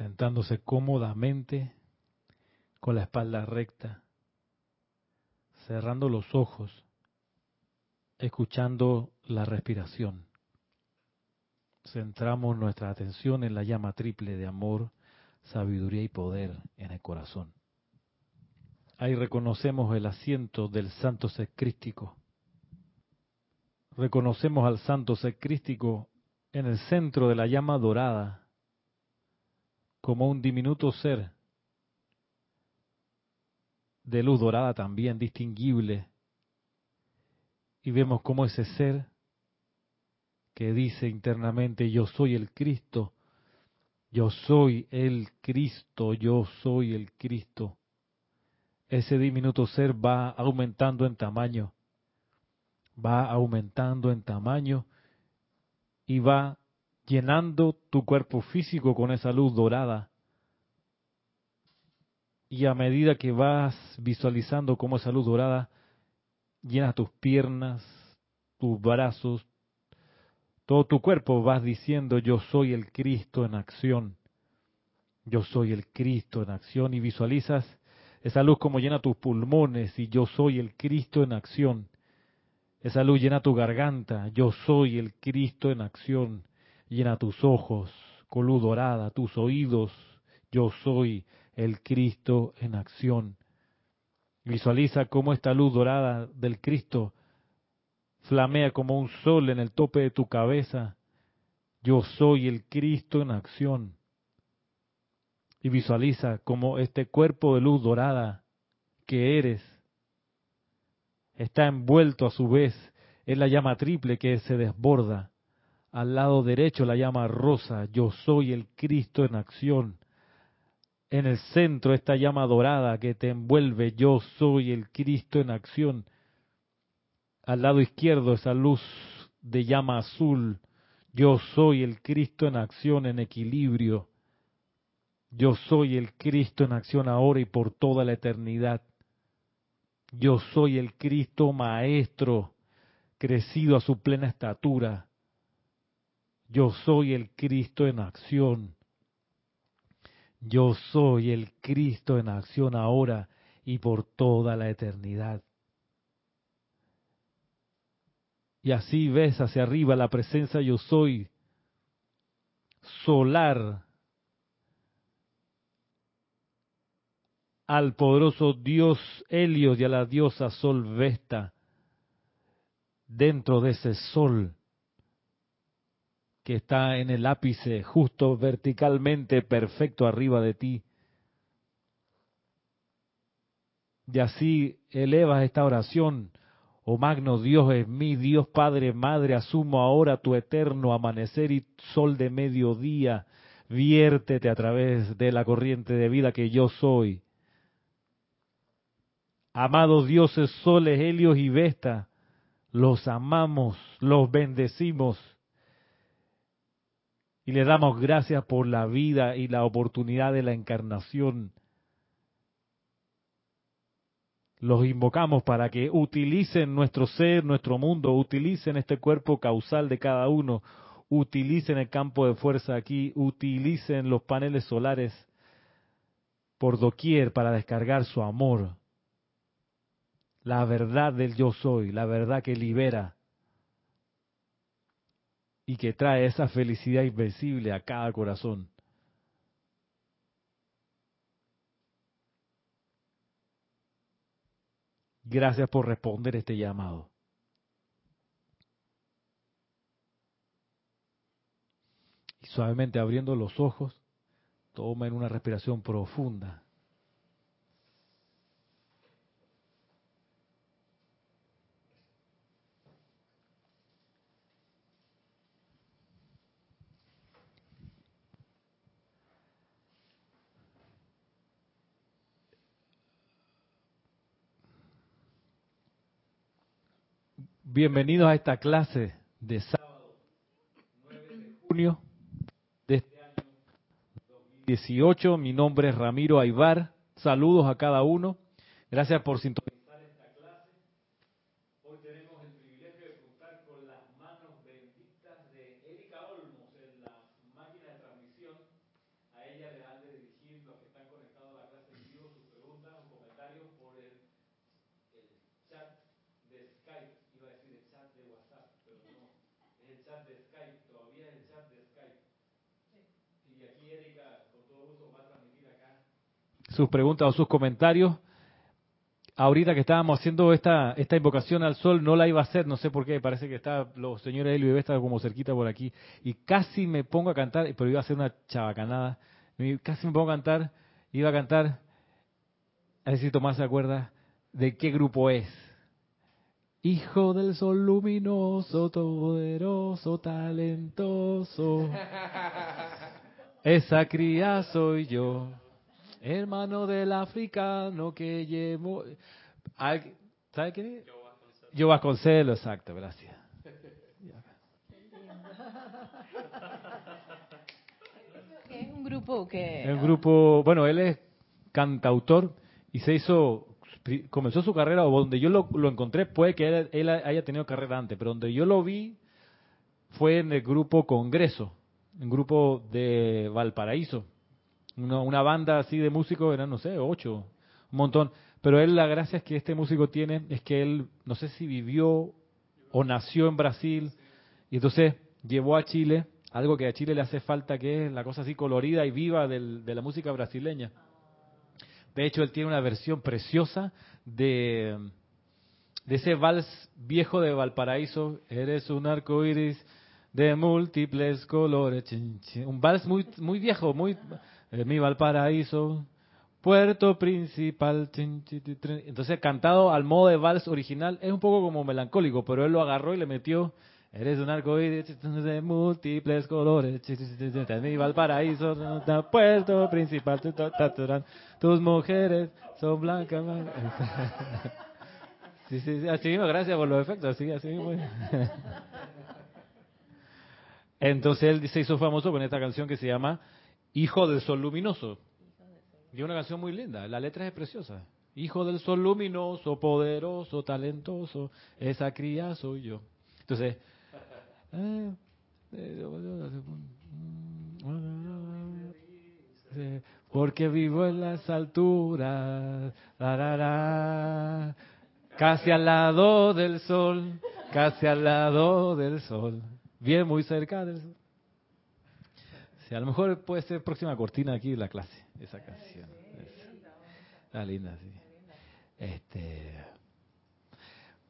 sentándose cómodamente con la espalda recta, cerrando los ojos, escuchando la respiración. Centramos nuestra atención en la llama triple de amor, sabiduría y poder en el corazón. Ahí reconocemos el asiento del santo secrístico. Reconocemos al santo secrístico en el centro de la llama dorada como un diminuto ser de luz dorada también distinguible. Y vemos cómo ese ser que dice internamente yo soy el Cristo, yo soy el Cristo, yo soy el Cristo. Ese diminuto ser va aumentando en tamaño, va aumentando en tamaño y va llenando tu cuerpo físico con esa luz dorada. Y a medida que vas visualizando cómo esa luz dorada llena tus piernas, tus brazos, todo tu cuerpo, vas diciendo yo soy el Cristo en acción. Yo soy el Cristo en acción y visualizas esa luz como llena tus pulmones y yo soy el Cristo en acción. Esa luz llena tu garganta, yo soy el Cristo en acción llena tus ojos con luz dorada, tus oídos, yo soy el Cristo en acción. Visualiza cómo esta luz dorada del Cristo flamea como un sol en el tope de tu cabeza. Yo soy el Cristo en acción. Y visualiza cómo este cuerpo de luz dorada que eres está envuelto a su vez en la llama triple que se desborda al lado derecho la llama rosa, yo soy el Cristo en acción. En el centro esta llama dorada que te envuelve, yo soy el Cristo en acción. Al lado izquierdo esa luz de llama azul, yo soy el Cristo en acción, en equilibrio. Yo soy el Cristo en acción ahora y por toda la eternidad. Yo soy el Cristo Maestro, crecido a su plena estatura yo soy el Cristo en acción. Yo soy el Cristo en acción ahora y por toda la eternidad. Y así ves hacia arriba la presencia yo soy solar al poderoso Dios Helios y a la diosa Sol Vesta dentro de ese sol que está en el ápice justo verticalmente perfecto arriba de ti. Y así elevas esta oración. Oh magno Dios es mi Dios Padre, Madre, asumo ahora tu eterno amanecer y sol de mediodía. Viértete a través de la corriente de vida que yo soy. Amados dioses, soles, helios y vesta, los amamos, los bendecimos y le damos gracias por la vida y la oportunidad de la encarnación. Los invocamos para que utilicen nuestro ser, nuestro mundo, utilicen este cuerpo causal de cada uno, utilicen el campo de fuerza aquí, utilicen los paneles solares por doquier para descargar su amor. La verdad del yo soy, la verdad que libera, y que trae esa felicidad invencible a cada corazón. Gracias por responder este llamado. Y suavemente abriendo los ojos, tomen una respiración profunda. Bienvenidos a esta clase de sábado 9 de junio de este año 2018. Mi nombre es Ramiro Aybar. Saludos a cada uno. Gracias por sintonizar esta clase. Hoy tenemos el privilegio de contar con las manos benditas de Erika Olmos en las máquinas de transmisión. A ella le chat de Skype, todavía es el chat de Skype. Y aquí Erika, con todo gusto, va a transmitir acá sus preguntas o sus comentarios. Ahorita que estábamos haciendo esta, esta invocación al sol, no la iba a hacer, no sé por qué, parece que está, los señores Elio y Bebé están como cerquita por aquí. Y casi me pongo a cantar, pero iba a hacer una chabacanada. Casi me pongo a cantar, iba a cantar, a ver si Tomás se acuerda de qué grupo es. Hijo del sol luminoso, poderoso, talentoso. Esa cría soy yo hermano del africano que llevó... ¿Sabe quién es? Yo Vasconcelos, exacto, gracias. Es un grupo que... Un grupo, bueno, él es cantautor y se hizo, comenzó su carrera, o donde yo lo, encontré, puede que él, haya tenido carrera antes, pero donde yo lo vi fue en el grupo Congreso, un grupo de Valparaíso, una, banda así de músicos, eran, no sé, ocho, un montón. Pero él, la gracia que este músico tiene, es que él, no sé si vivió o nació en Brasil, y entonces llevó a Chile algo que a Chile le hace falta, que es la cosa así colorida y viva de la música brasileña. De hecho, él tiene una versión preciosa de, de ese vals viejo de Valparaíso, Eres un arco iris de múltiples colores. Un vals muy, muy viejo, muy mi Valparaíso, puerto principal. Entonces, cantado al modo de vals original, es un poco como melancólico, pero él lo agarró y le metió. Eres un arcoíris de múltiples colores. Mi Valparaíso, puerto principal. Tus mujeres son blancas. Sí, sí, así mismo, gracias por los efectos, así, así mismo. Entonces él se hizo famoso con esta canción que se llama Hijo del Sol Luminoso. Y una canción muy linda, la letra es preciosa. Hijo del Sol Luminoso, poderoso, talentoso, esa cría soy yo. Entonces, porque vivo en las alturas, casi al lado del sol, casi al lado del sol, bien muy cerca del sol a lo mejor puede ser próxima cortina aquí la clase, esa canción. Está linda, sí. Este,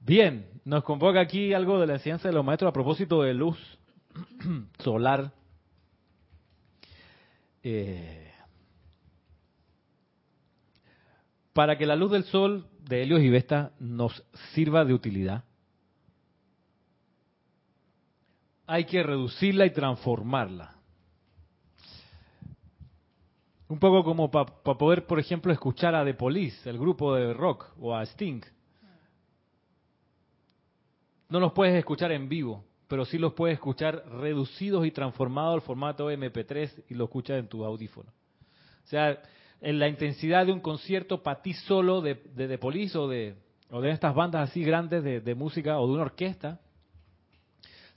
bien, nos convoca aquí algo de la enseñanza de los maestros a propósito de luz solar. Eh, para que la luz del sol de Helios y Vesta nos sirva de utilidad, hay que reducirla y transformarla. Un poco como para poder, por ejemplo, escuchar a The Police, el grupo de rock, o a Sting. No los puedes escuchar en vivo, pero sí los puedes escuchar reducidos y transformados al formato MP3 y lo escuchas en tu audífono. O sea, en la intensidad de un concierto para ti solo de, de The Police o de, o de estas bandas así grandes de, de música o de una orquesta,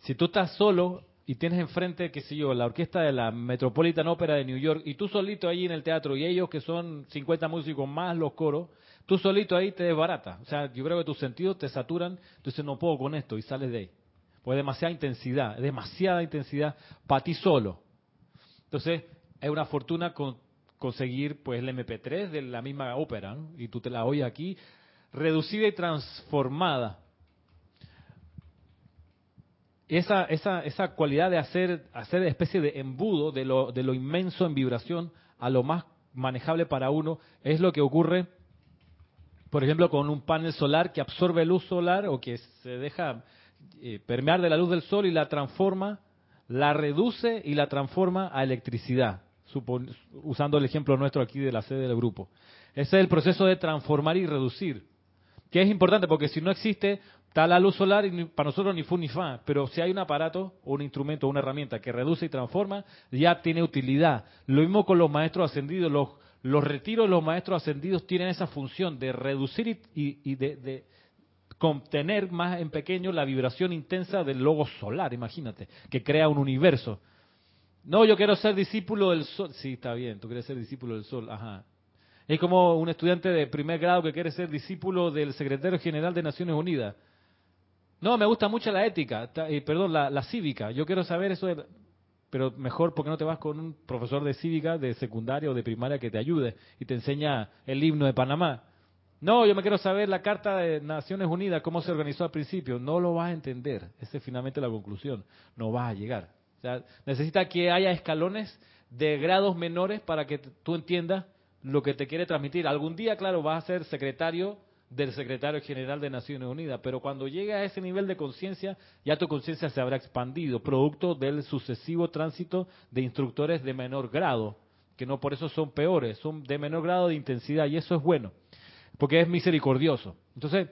si tú estás solo y tienes enfrente, qué sé yo, la orquesta de la Metropolitan Opera de New York, y tú solito ahí en el teatro, y ellos que son 50 músicos más los coros, tú solito ahí te desbarata. O sea, yo creo que tus sentidos te saturan, entonces no puedo con esto, y sales de ahí. Pues demasiada intensidad, demasiada intensidad para ti solo. Entonces, es una fortuna conseguir pues el MP3 de la misma ópera, y tú te la oyes aquí, reducida y transformada esa, esa, esa cualidad de hacer, hacer especie de embudo de lo, de lo inmenso en vibración a lo más manejable para uno, es lo que ocurre, por ejemplo, con un panel solar que absorbe luz solar o que se deja eh, permear de la luz del sol y la transforma, la reduce y la transforma a electricidad, usando el ejemplo nuestro aquí de la sede del grupo. Ese es el proceso de transformar y reducir, que es importante porque si no existe, Está la luz solar y para nosotros ni fu ni fa, pero si hay un aparato un instrumento una herramienta que reduce y transforma, ya tiene utilidad. Lo mismo con los maestros ascendidos. Los, los retiros de los maestros ascendidos tienen esa función de reducir y, de, contener más en pequeño la vibración intensa del logo solar, imagínate, que crea un universo. No, yo quiero ser discípulo del sol. Sí, está bien, tú quieres ser discípulo del sol, ajá. Es como un estudiante de primer grado que quiere ser discípulo del secretario general de Naciones Unidas. No, me gusta mucho la ética, eh, perdón, la, cívica. Yo quiero saber eso, de- pero mejor porque no te vas con un profesor de cívica de secundaria o de primaria que te ayude y te enseña el himno de Panamá. No, yo me quiero saber la Carta de Naciones Unidas, cómo se organizó al principio. No lo vas a entender. Esa es finalmente la conclusión. No vas a llegar. O sea, necesita que haya escalones de grados menores para que tú entiendas lo que te quiere transmitir. Algún día, claro, vas a ser secretario del secretario general de Naciones Unidas, pero cuando llegue a ese nivel de conciencia, ya tu conciencia se habrá expandido, producto del sucesivo tránsito de instructores de menor grado, que no por eso son peores, son de menor grado de intensidad, y eso es bueno, porque es misericordioso. Entonces,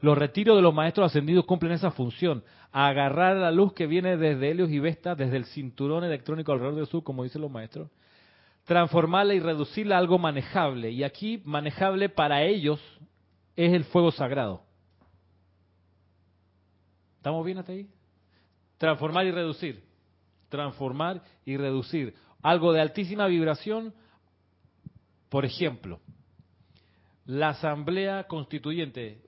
los retiros de los maestros ascendidos cumplen esa función, agarrar la luz que viene desde Helios y Vesta, desde el cinturón electrónico alrededor del sur, como dicen los maestros, transformarla y reducirla a algo manejable. Y aquí manejable para ellos es el fuego sagrado. ¿Estamos bien hasta ahí? Transformar y reducir. Transformar y reducir. Algo de altísima vibración, por ejemplo, la asamblea constituyente,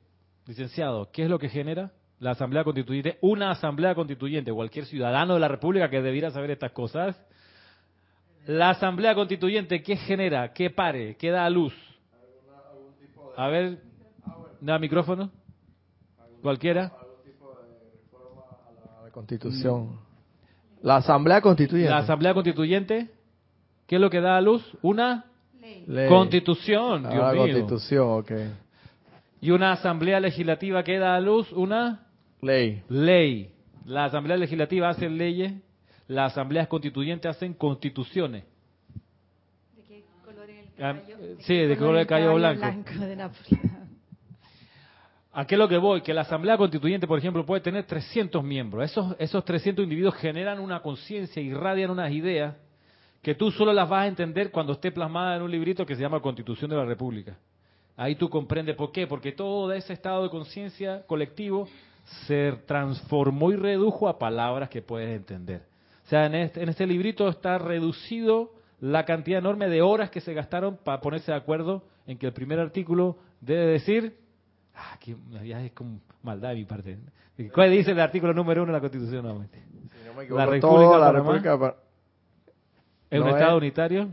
licenciado, ¿qué es lo que genera? La asamblea constituyente, una asamblea constituyente, cualquier ciudadano de la República que debiera saber estas cosas, la asamblea constituyente, ¿qué genera? ¿Qué pare? ¿Qué da a luz? A ver, da micrófono. Cualquiera. a la Constitución. La Asamblea Constituyente. La asamblea constituyente, ¿qué es lo que da a luz? Una Ley. constitución, Ah, Dios mío. Constitución, ok. Y una asamblea legislativa que da a luz una Ley. ley. La asamblea legislativa hace leyes, las asambleas constituyentes hacen constituciones. ¿De qué color es el Ah, caballo? eh, sí, de color el caballo blanco. de Napoleón. ¿A qué es lo que voy? Que la Asamblea Constituyente, por ejemplo, puede tener 300 miembros. Esos, esos 300 individuos generan una conciencia, irradian unas ideas que tú solo las vas a entender cuando esté plasmada en un librito que se llama Constitución de la República. Ahí tú comprendes por qué. Porque todo ese estado de conciencia colectivo se transformó y redujo a palabras que puedes entender. O sea, en este, en este librito está reducido la cantidad enorme de horas que se gastaron para ponerse de acuerdo en que el primer artículo debe decir Ah, que ya es como maldad de mi parte. ¿Cuál dice el artículo número uno de la Constitución nuevamente? Si no me La equivoco, República la de Panamá. República. pa- ¿Es un No Estado es- unitario?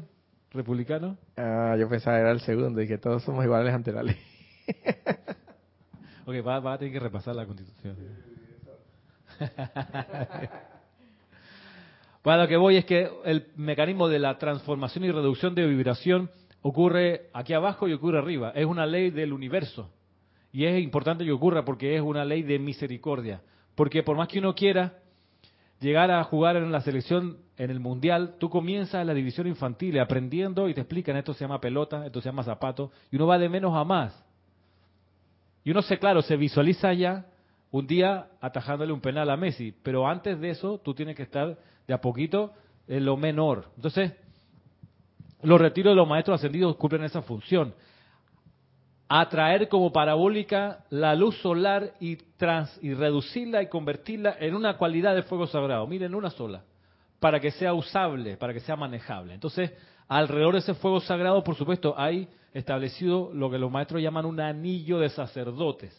¿Republicano? Ah, yo pensaba que era el segundo y que todos somos iguales ante la ley. Ok, va, va a tener que repasar la Constitución. Bueno, lo que voy es que el mecanismo de la transformación y reducción de vibración ocurre aquí abajo y ocurre arriba. Es una ley del universo. Y es importante que ocurra porque es una ley de misericordia. Porque por más que uno quiera llegar a jugar en la selección, en el mundial, tú comienzas en la división infantil aprendiendo y te explican esto se llama pelota, esto se llama zapato, y uno va de menos a más. Y uno se, claro, se visualiza ya un día atajándole un penal a Messi, pero antes de eso tú tienes que estar de a poquito en lo menor. Entonces, los retiros de los maestros ascendidos cumplen esa función. Atraer como parabólica la luz solar y, trans, y reducirla y convertirla en una cualidad de fuego sagrado. Miren, una sola. Para que sea usable, para que sea manejable. Entonces, alrededor de ese fuego sagrado, por supuesto, hay establecido lo que los maestros llaman un anillo de sacerdotes,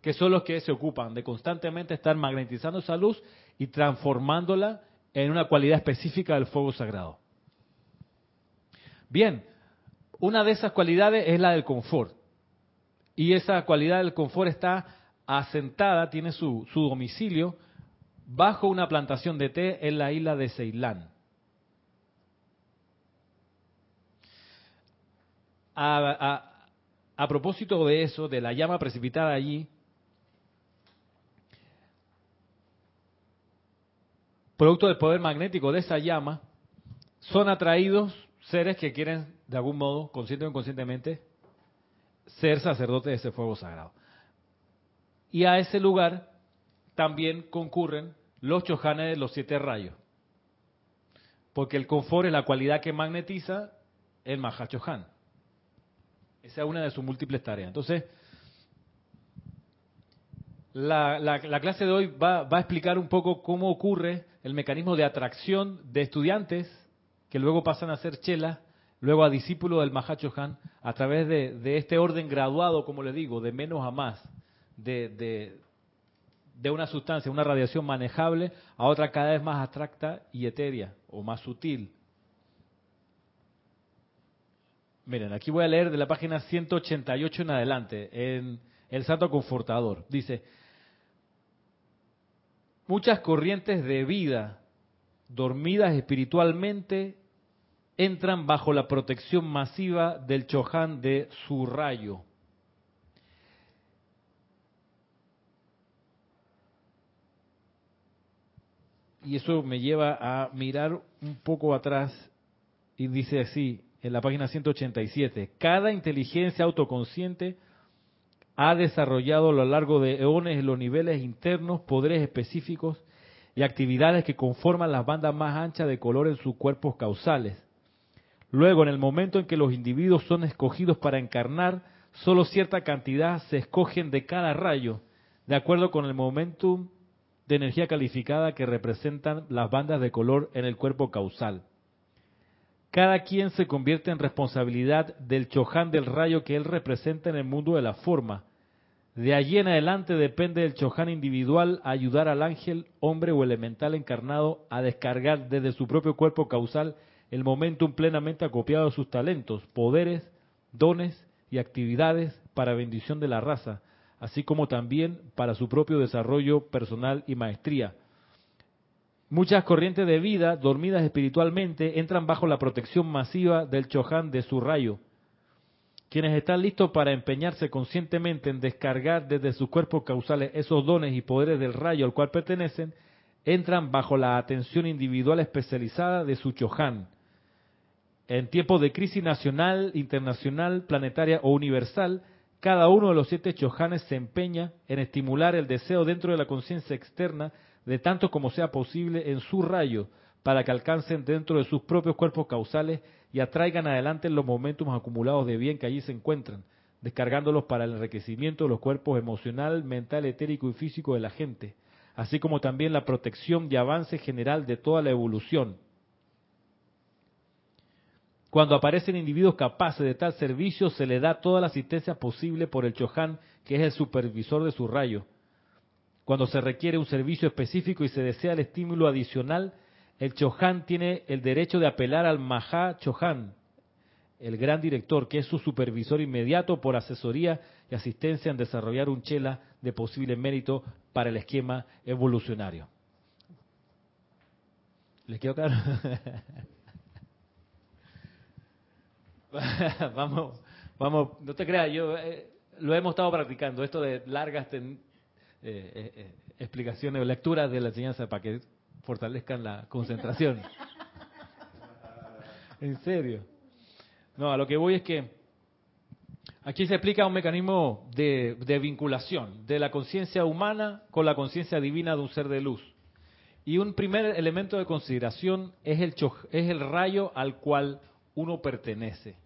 que son los que se ocupan de constantemente estar magnetizando esa luz y transformándola en una cualidad específica del fuego sagrado. Bien, una de esas cualidades es la del confort. Y esa cualidad del confort está asentada, tiene su, su domicilio bajo una plantación de té en la isla de Ceilán. A, propósito de eso, de la llama precipitada allí, producto del poder magnético de esa llama, son atraídos seres que quieren, de algún modo, consciente o inconscientemente, ser sacerdotes de ese fuego sagrado. Y a ese lugar también concurren los chojanes de los siete rayos. Porque el confort es la cualidad que magnetiza el Mahachohan. Esa es una de sus múltiples tareas. Entonces, la, la- la clase de hoy va, a explicar un poco cómo ocurre el mecanismo de atracción de estudiantes que luego pasan a ser chelas, luego a discípulos del Mahachohan, a través de, de este orden graduado, como le digo, de menos a más, de, de- de una sustancia, una radiación manejable, a otra cada vez más abstracta y etérea o más sutil. Miren, aquí voy a leer de la página 188 en adelante, en El Santo Confortador. Dice, muchas corrientes de vida dormidas espiritualmente entran bajo la protección masiva del Chohan de su rayo. Y eso me lleva a mirar un poco atrás y dice así, en la página 187, cada inteligencia autoconsciente ha desarrollado a lo largo de eones en los niveles internos poderes específicos y actividades que conforman las bandas más anchas de color en sus cuerpos causales. Luego, en el momento en que los individuos son escogidos para encarnar, solo cierta cantidad se escogen de cada rayo, de acuerdo con el momentum de energía calificada que representan las bandas de color en el cuerpo causal. Cada quien se convierte en responsabilidad del choján del rayo que él representa en el mundo de la forma. De allí en adelante depende del choján individual ayudar al ángel, hombre o elemental encarnado a descargar desde su propio cuerpo causal el momentum plenamente acopiado de sus talentos, poderes, dones y actividades para bendición de la raza, así como también para su propio desarrollo personal y maestría Muchas corrientes de vida, dormidas espiritualmente, entran bajo la protección masiva del Chohan de su rayo. Quienes están listos para empeñarse conscientemente en descargar desde sus cuerpos causales esos dones y poderes del rayo al cual pertenecen, entran bajo la atención individual especializada de su Chohan. En tiempos de crisis nacional, internacional, planetaria o universal, cada uno de los siete Chohanes se empeña en estimular el deseo dentro de la conciencia externa de tanto como sea posible en su rayo, para que alcancen dentro de sus propios cuerpos causales y atraigan adelante los momentos acumulados de bien que allí se encuentran, descargándolos para el enriquecimiento de los cuerpos emocional, mental, etérico y físico de la gente, así como también la protección y avance general de toda la evolución. Cuando aparecen individuos capaces de tal servicio, se le da toda la asistencia posible por el Chohan, que es el supervisor de su rayo, cuando se requiere un servicio específico y se desea el estímulo adicional, el Chohan tiene el derecho de apelar al Maha Chohan, el gran director, que es su supervisor inmediato por asesoría y asistencia en desarrollar un chela de posible mérito para el esquema evolucionario. ¿Les quedó claro? vamos, vamos, no te creas, yo eh, lo hemos estado practicando, esto de largas eh, eh, explicaciones o lecturas de la enseñanza para que fortalezcan la concentración. en serio. No, a lo que voy es que aquí se explica un mecanismo de, vinculación de la conciencia humana con la conciencia divina de un ser de luz. Y un primer elemento de consideración es el, es el rayo al cual uno pertenece.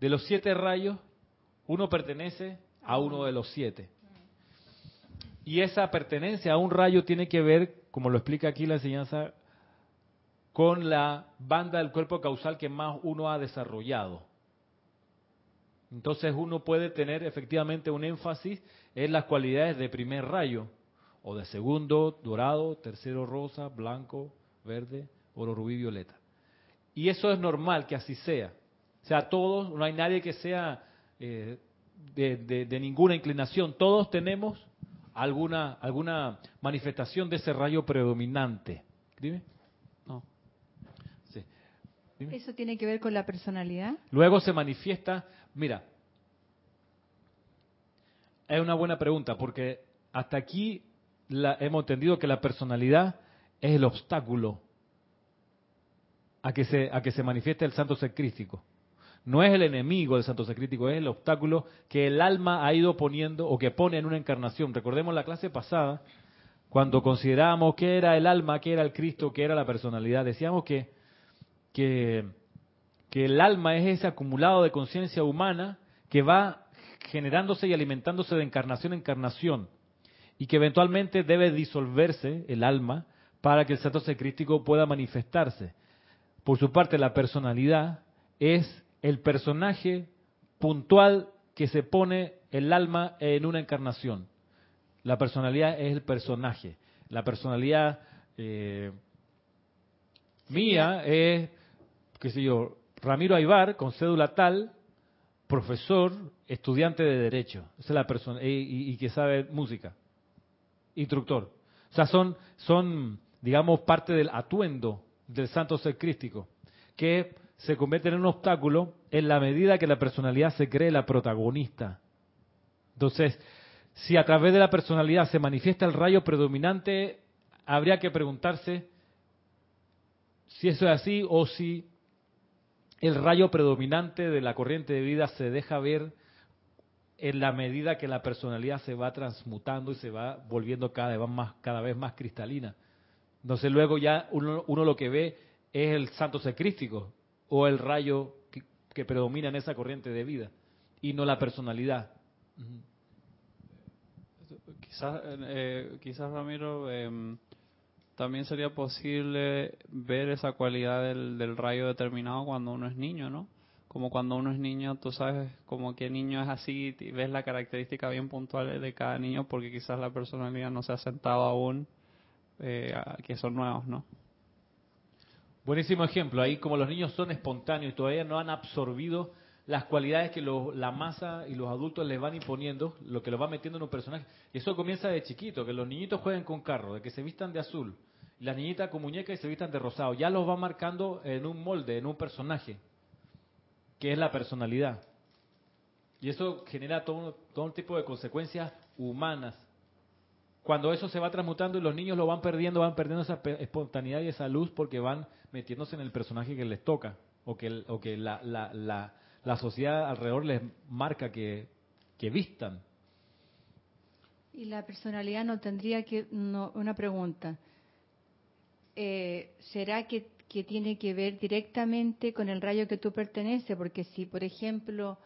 De los siete rayos, uno pertenece a uno de los siete. Y esa pertenencia a un rayo tiene que ver, como lo explica aquí la enseñanza, con la banda del cuerpo causal que más uno ha desarrollado. Entonces uno puede tener efectivamente un énfasis en las cualidades de primer rayo, o de segundo, dorado, tercero, rosa, blanco, verde, oro, rubí, violeta. Y eso es normal que así sea. O sea, todos, no hay nadie que sea eh, de ninguna inclinación, todos tenemos alguna, alguna manifestación de ese rayo predominante. Dime. No. ¿Eso tiene que ver con la personalidad? Luego se manifiesta, mira, es una buena pregunta porque hasta aquí la, hemos entendido que la personalidad es el obstáculo a que se, a que se manifieste el santo ser crístico. No es el enemigo del santo sacrítico, es el obstáculo que el alma ha ido poniendo o que pone en una encarnación. Recordemos la clase pasada, cuando considerábamos qué era el alma, qué era el Cristo, qué era la personalidad. Decíamos que, que, que el alma es ese acumulado de conciencia humana que va generándose y alimentándose de encarnación en encarnación y que eventualmente debe disolverse el alma para que el santo secrístico pueda manifestarse. Por su parte, la personalidad es el personaje puntual que se pone el alma en una encarnación. La personalidad es el personaje. La personalidad eh, mía es, qué sé yo, Ramiro Aybar, con cédula tal, profesor, estudiante de Derecho. Esa es la persona, y, y que sabe música. Instructor. O sea, son, son, digamos, parte del atuendo del santo ser crístico, que se convierte en un obstáculo en la medida que la personalidad se cree la protagonista. Entonces, si a través de la personalidad se manifiesta el rayo predominante, habría que preguntarse si eso es así o si el rayo predominante de la corriente de vida se deja ver en la medida que la personalidad se va transmutando y se va volviendo cada vez más, cada vez más cristalina. Entonces luego ya uno, lo que ve es el santo secrístico o el rayo que, predomina en esa corriente de vida y no la personalidad. Quizás, eh, quizás Ramiro, em, también sería posible ver esa cualidad del, rayo determinado cuando uno es niño, ¿no? Como cuando uno es niño, tú sabes como qué niño es así, ves la característica bien puntual de cada niño porque quizás la personalidad no se ha sentado aún, eh, que son nuevos, ¿no? Buenísimo ejemplo, ahí como los niños son espontáneos y todavía no han absorbido las cualidades que la masa y los adultos les van imponiendo, lo que los va metiendo en un personaje. Y eso comienza de chiquito, que los niñitos jueguen con carro, de que se vistan de azul, las niñitas con muñeca y se vistan de rosado. Ya los va marcando en un molde, en un personaje, que es la personalidad. Y eso genera todo, todo un tipo de consecuencias humanas. Cuando eso se va transmutando y los niños lo van perdiendo, van perdiendo esa espontaneidad y esa luz porque van metiéndose en el personaje que les toca o que, o que la, la la sociedad alrededor les marca que, que vistan. Y la personalidad no tendría que, no, una pregunta, eh, ¿será que, que, tiene que ver directamente con el rayo que tú perteneces? Porque si, por ejemplo,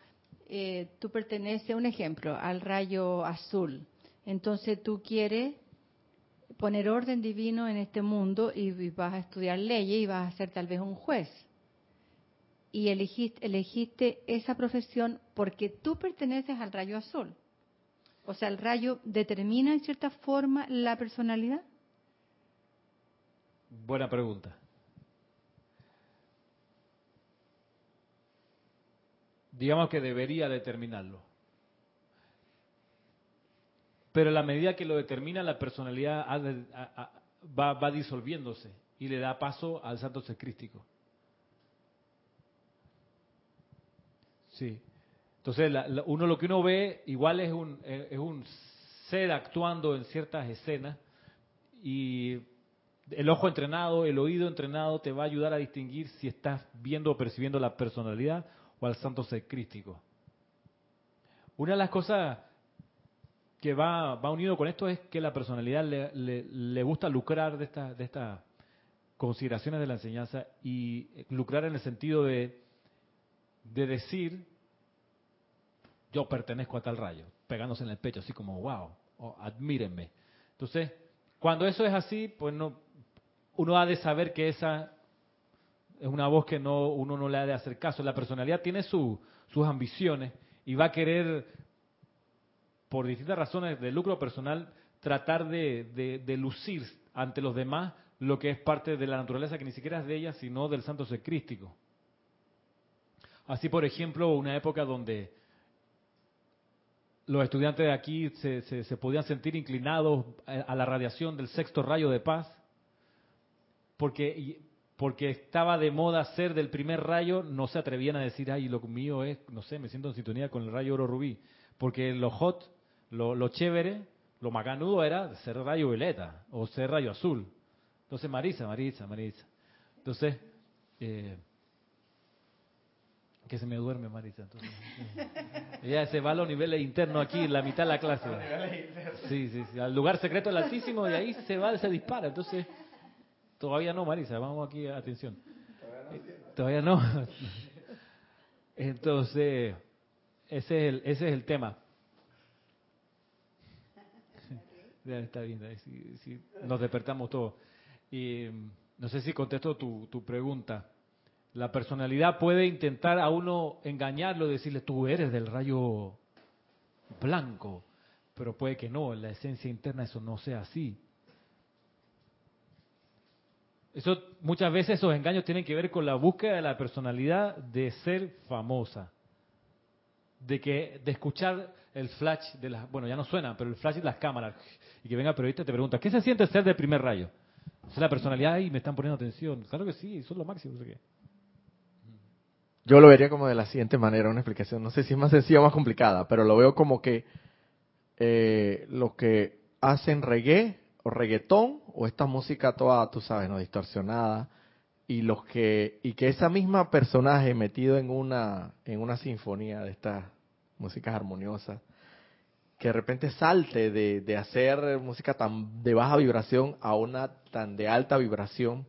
eh, tú perteneces, un ejemplo, al rayo azul, entonces tú quieres poner orden divino en este mundo y vas a estudiar leyes y vas a ser tal vez un juez y elegiste, elegiste esa profesión porque tú perteneces al rayo azul. O sea, el rayo determina en cierta forma la personalidad. Buena pregunta. Digamos que debería determinarlo. Pero la medida que lo determina, la personalidad va, disolviéndose y le da paso al santo ser crístico. Sí. Entonces, uno lo que uno ve igual es un, es un ser actuando en ciertas escenas y el ojo entrenado, el oído entrenado te va a ayudar a distinguir si estás viendo o percibiendo la personalidad o al santo ser crístico. Una de las cosas que va, va unido con esto es que la personalidad le, le, gusta lucrar de estas de estas consideraciones de la enseñanza y lucrar en el sentido de de decir, yo pertenezco a tal rayo, pegándose en el pecho, así como, wow, admírenme. Entonces, cuando eso es así, pues no, uno ha de saber que esa es una voz que no uno no le ha de hacer caso. La personalidad tiene sus ambiciones y va a querer, por distintas razones de lucro personal, tratar de, lucir ante los demás lo que es parte de la naturaleza que ni siquiera es de ella, sino del santo ser crístico. Así, por ejemplo, una época donde los estudiantes de aquí se, podían sentir inclinados a la radiación del sexto rayo de paz, porque, porque estaba de moda ser del primer rayo, no se atrevían a decir, ay, lo mío es, no sé, me siento en sintonía con el rayo oro rubí, porque lo hot, lo, lo chévere, lo maganudo era ser rayo violeta o ser rayo azul. Entonces, Marisa, Marisa, Marisa. Entonces, eh, que se me duerme Marisa. Entonces, ella se va a los niveles internos aquí, en la mitad de la clase. Sí, sí, sí, al lugar secreto del Altísimo y ahí se va, se dispara. Entonces, todavía no, Marisa, vamos aquí, atención. Todavía no. Entonces, ese es el, ese es el tema. Nos despertamos todos. Y no sé si contesto tu, tu pregunta. La personalidad puede intentar a uno engañarlo, decirle, tú eres del rayo blanco, pero puede que no, en la esencia interna eso no sea así. Eso, muchas veces esos engaños tienen que ver con la búsqueda de la personalidad de ser famosa. De que, de escuchar el flash de las, bueno ya no suena, pero el flash de las cámaras. Y que venga el periodista y te pregunta, ¿qué se siente ser del primer rayo? Es la personalidad y me están poniendo atención. Claro que sí, es lo máximo. Yo lo vería como de la siguiente manera, una explicación. No sé si es más sencilla o más complicada, pero lo veo como que eh, los que hacen reggae o reggaetón o esta música toda, tú sabes, no distorsionada y los que y que esa misma personaje metido en una en una sinfonía de estas músicas armoniosas que de repente salte de, de hacer música tan de baja vibración a una tan de alta vibración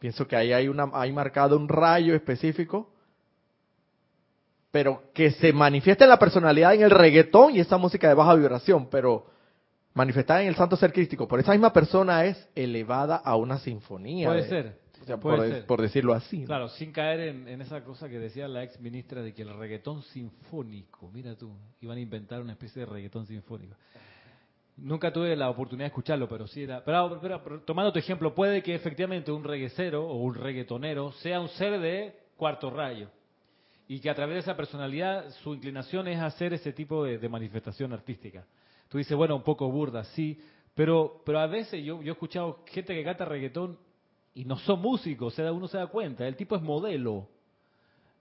pienso que ahí hay una hay marcado un rayo específico pero que se manifiesta en la personalidad en el reggaetón y esa música de baja vibración, pero manifestada en el santo ser crístico por esa misma persona es elevada a una sinfonía. Puede de- ser. O sea, por, ser. por decirlo así. ¿no? Claro, sin caer en, en esa cosa que decía la ex ministra de que el reggaetón sinfónico, mira tú, iban a inventar una especie de reggaetón sinfónico. Nunca tuve la oportunidad de escucharlo, pero sí era. Pero, pero- pero tomando tu ejemplo, puede que efectivamente un reguecero o un reggaetonero sea un ser de cuarto rayo y que a través de esa personalidad su inclinación es hacer ese tipo de, de manifestación artística. Tú dices, bueno, un poco burda, sí, pero, pero a veces yo, yo he escuchado gente que canta reggaetón y no son músicos, se da, uno se da cuenta, el tipo es modelo.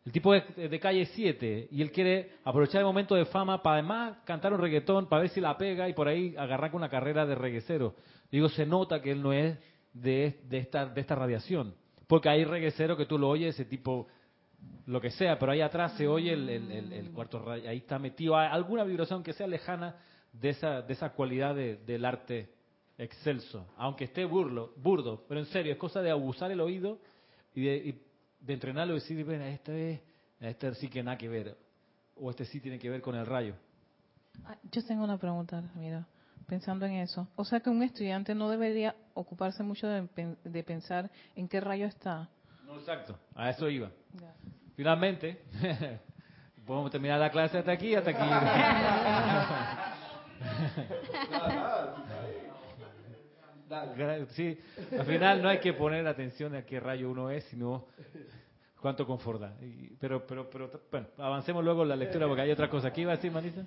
El tipo es de calle 7 y él quiere aprovechar el momento de fama para además cantar un reggaetón, para ver si la pega y por ahí agarrar con una carrera de reguecero. Digo, se nota que él no es de, esta, de esta radiación. Porque hay reguecero que tú lo oyes, ese tipo, lo que sea, pero ahí atrás se oye el, el- el- el cuarto rayo, ahí está metido alguna vibración que sea lejana de esa, de esa cualidad de- del arte excelso, aunque esté burlo, burdo, pero en serio, es cosa de abusar el oído y de, y de entrenarlo y decir, bueno, este, es, este sí que nada que ver, o este sí tiene que ver con el rayo. Ah, Yo tengo una pregunta, mira, pensando en eso. O sea que un estudiante no debería ocuparse mucho de pensar en qué rayo está. No, exacto, a eso iba. Finalmente, podemos terminar la clase hasta aquí, hasta aquí. Sí, al final no hay que poner atención a qué rayo uno es, sino cuánto confort da. Y- Pero, pero, pero, bueno, avancemos luego en la lectura porque hay otra cosa. ¿Qué iba a decir, Marisa?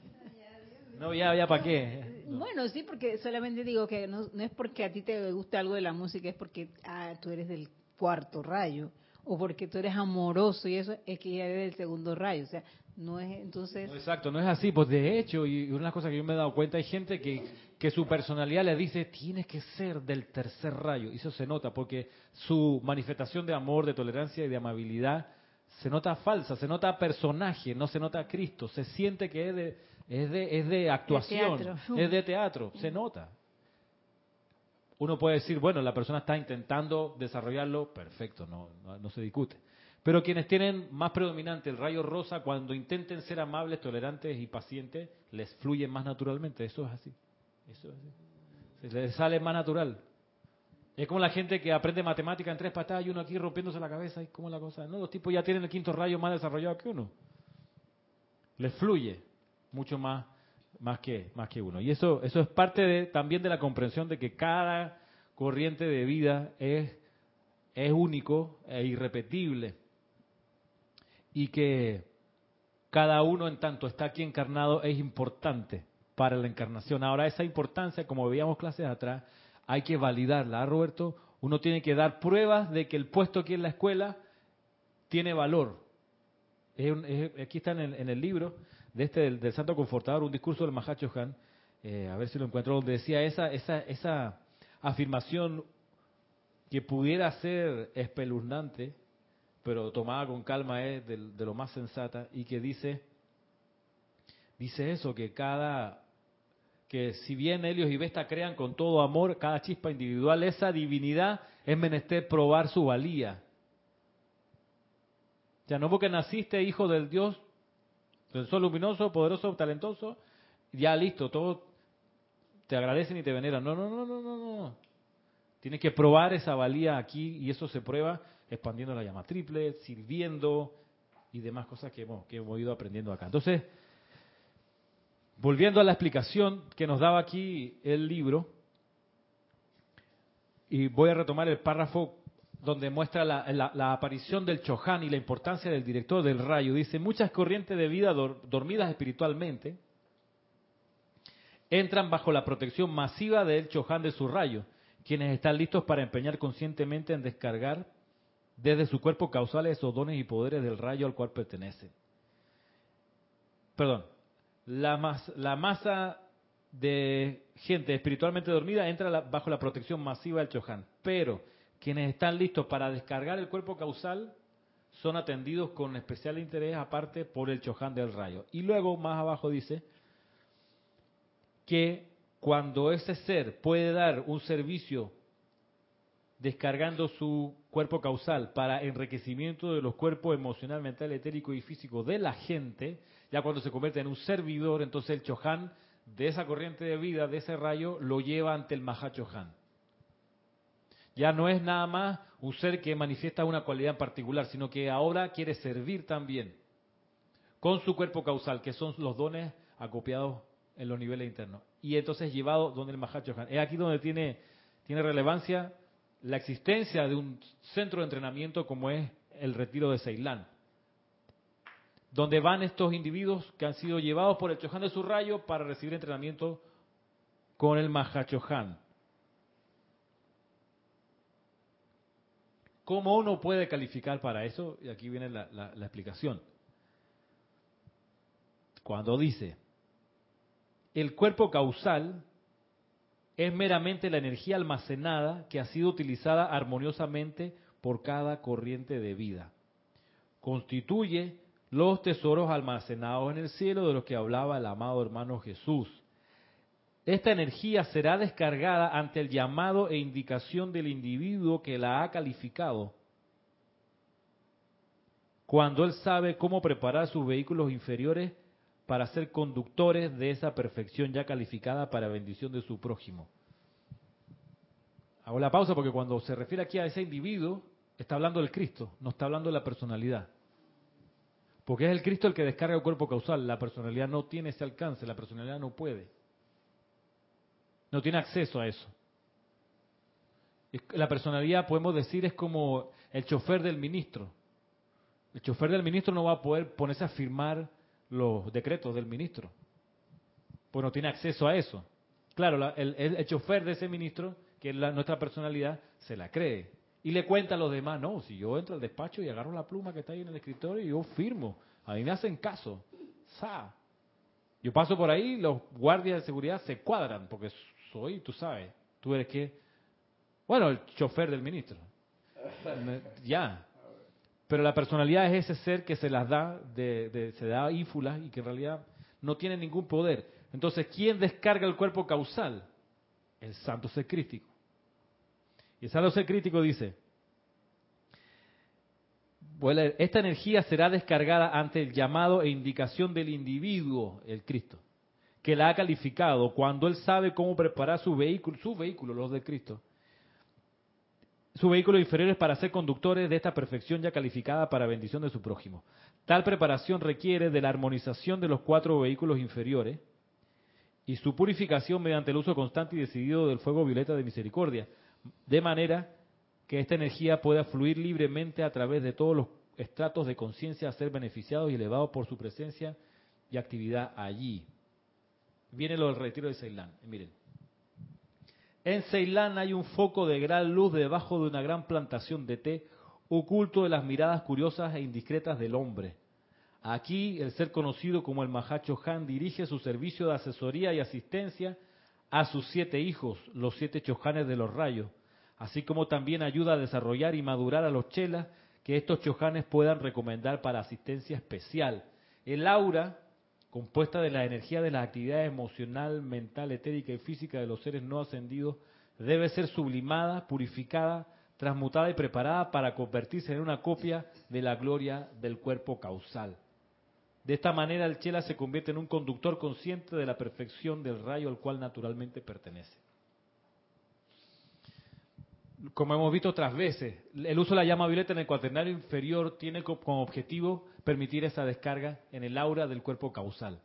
No, ya, ya, ¿para qué? No. Bueno, sí, porque solamente digo que no, no es porque a ti te guste algo de la música, es porque ah, tú eres del cuarto rayo, o porque tú eres amoroso y eso es que ya eres del segundo rayo. O sea, no es entonces. No, exacto, no es así. Pues de hecho, y una de las cosas que yo me he dado cuenta, hay gente que, que su personalidad le dice, tienes que ser del tercer rayo. Y eso se nota, porque su manifestación de amor, de tolerancia y de amabilidad se nota falsa, se nota personaje, no se nota Cristo. Se siente que es de, es de, es de actuación, es de teatro, se nota. Uno puede decir, bueno, la persona está intentando desarrollarlo, perfecto, no, no, no se discute. Pero quienes tienen más predominante el rayo rosa, cuando intenten ser amables, tolerantes y pacientes, les fluye más naturalmente. Eso es así. Eso es. Se les sale más natural. Es como la gente que aprende matemática en tres patadas y uno aquí rompiéndose la cabeza. ¿Y cómo la cosa? No, los tipos ya tienen el quinto rayo más desarrollado que uno. Les fluye mucho más, más, que, más que uno. Y eso, eso es parte de, también de la comprensión de que cada corriente de vida es, es único e irrepetible. Y que cada uno en tanto está aquí encarnado es importante para la encarnación. Ahora esa importancia, como veíamos clases atrás, hay que validarla, ¿ah, Roberto? Uno tiene que dar pruebas de que el puesto aquí en la escuela tiene valor. Es un- aquí está en el, en el libro de este del, del Santo Confortador, un discurso del Mahacho Han, eh, a ver si lo encuentro, donde decía esa, esa, esa afirmación que pudiera ser espeluznante, pero tomada con calma es de, de lo más sensata, y que dice, dice eso, que cada, que si bien Helios y Vesta crean con todo amor cada chispa individual, esa divinidad es menester probar su valía. Sea, no porque naciste hijo del Dios, del sol luminoso, poderoso, talentoso, ya listo, todos te agradecen y te veneran. No, no, no, no, no, no. Tienes que probar esa valía aquí y eso se prueba expandiendo la llama triple, sirviendo y demás cosas que hemos, ido aprendiendo acá. Entonces, volviendo a la explicación que nos daba aquí el libro, y voy a retomar el párrafo donde muestra la, aparición del Chohan y la importancia del director del rayo. Dice, muchas corrientes de vida dor- dormidas espiritualmente entran bajo la protección masiva del Chohan de su rayo, quienes están listos para empeñar conscientemente en descargar desde su cuerpo causal esos dones y poderes del rayo al cual pertenecen. Perdón, la, mas- la masa de gente espiritualmente dormida entra bajo la protección masiva del Chohan, pero quienes están listos para descargar el cuerpo causal son atendidos con especial interés aparte por el Chohan del rayo. Y luego más abajo dice que cuando ese ser puede dar un servicio descargando su cuerpo causal para enriquecimiento de los cuerpos emocional, mental, etérico y físico de la gente, ya cuando se convierte en un servidor, entonces el Chohan de esa corriente de vida, de ese rayo, lo lleva ante el Mahachohan. Ya no es nada más un ser que manifiesta una cualidad en particular, sino que ahora quiere servir también con su cuerpo causal, que son los dones acopiados en los niveles internos. Y entonces llevado donde el Mahachohan. Es aquí donde tiene, tiene relevancia la existencia de un centro de entrenamiento como es el retiro de Ceilán, donde van estos individuos que han sido llevados por el Chohan de su rayo para recibir entrenamiento con el Mahachohan. ¿Cómo uno puede calificar para eso? Y aquí viene la explicación. Cuando dice, el cuerpo causal es meramente la energía almacenada que ha sido utilizada armoniosamente por cada corriente de vida. Constituye los tesoros almacenados en el cielo de los que hablaba el amado hermano Jesús. Esta energía será descargada ante el llamado e indicación del individuo que la ha calificado cuando él sabe cómo preparar sus vehículos inferiores para ser conductores de esa perfección ya calificada para bendición de su prójimo. Hago la pausa porque cuando se refiere aquí a ese individuo, está hablando del Cristo, no está hablando de la personalidad. Porque es el Cristo el que descarga el cuerpo causal, la personalidad no tiene ese alcance, la personalidad no puede. No tiene acceso a eso. Es- La personalidad, podemos decir, es como el chofer del ministro. El chofer del ministro no va a poder ponerse a firmar los decretos del ministro, pues no tiene acceso a eso. Claro, la- el, chofer de ese ministro, que es la- nuestra personalidad, se la cree. Y le cuenta a los demás, no, si yo entro al despacho y agarro la pluma que está ahí en el escritorio y yo firmo, a mí me hacen caso. ¡Sa! Yo paso por ahí, los guardias de seguridad se cuadran, porque soy, tú sabes, tú eres que, bueno, el chofer del ministro. Ya. Pero la personalidad es ese ser que se las da, de, de- se da ínfulas y que en realidad no tiene ningún poder. Entonces, ¿quién descarga el cuerpo causal? El santo ser crítico. Y el santo ser crítico dice, esta energía será descargada ante el llamado e indicación del individuo, el Cristo, que la ha calificado cuando él sabe cómo preparar su vehículo, su vehículo, los de Cristo, su vehículo inferior es para ser conductores de esta perfección ya calificada para bendición de su prójimo. Tal preparación requiere de la armonización de los cuatro vehículos inferiores y su purificación mediante el uso constante y decidido del fuego violeta de misericordia, de manera que esta energía pueda fluir libremente a través de todos los estratos de conciencia a ser beneficiados y elevados por su presencia y actividad allí. Viene lo del retiro de Ceilán. Miren. En Ceilán hay un foco de gran luz debajo de una gran plantación de té, oculto de las miradas curiosas e indiscretas del hombre. Aquí el ser conocido como el Mahacho Han dirige su servicio de asesoría y asistencia a sus siete hijos, los siete chojanes de los rayos, así como también ayuda a desarrollar y madurar a los chelas que estos chojanes puedan recomendar para asistencia especial. El aura, compuesta de la energía de las actividades emocional, mental, etérica y física de los seres no ascendidos, debe ser sublimada, purificada, transmutada y preparada para convertirse en una copia de la gloria del cuerpo causal. De esta manera el chela se convierte en un conductor consciente de la perfección del rayo al cual naturalmente pertenece. Como hemos visto otras veces, el uso de la llama violeta en el cuaternario inferior tiene co- como objetivo permitir esa descarga en el aura del cuerpo causal.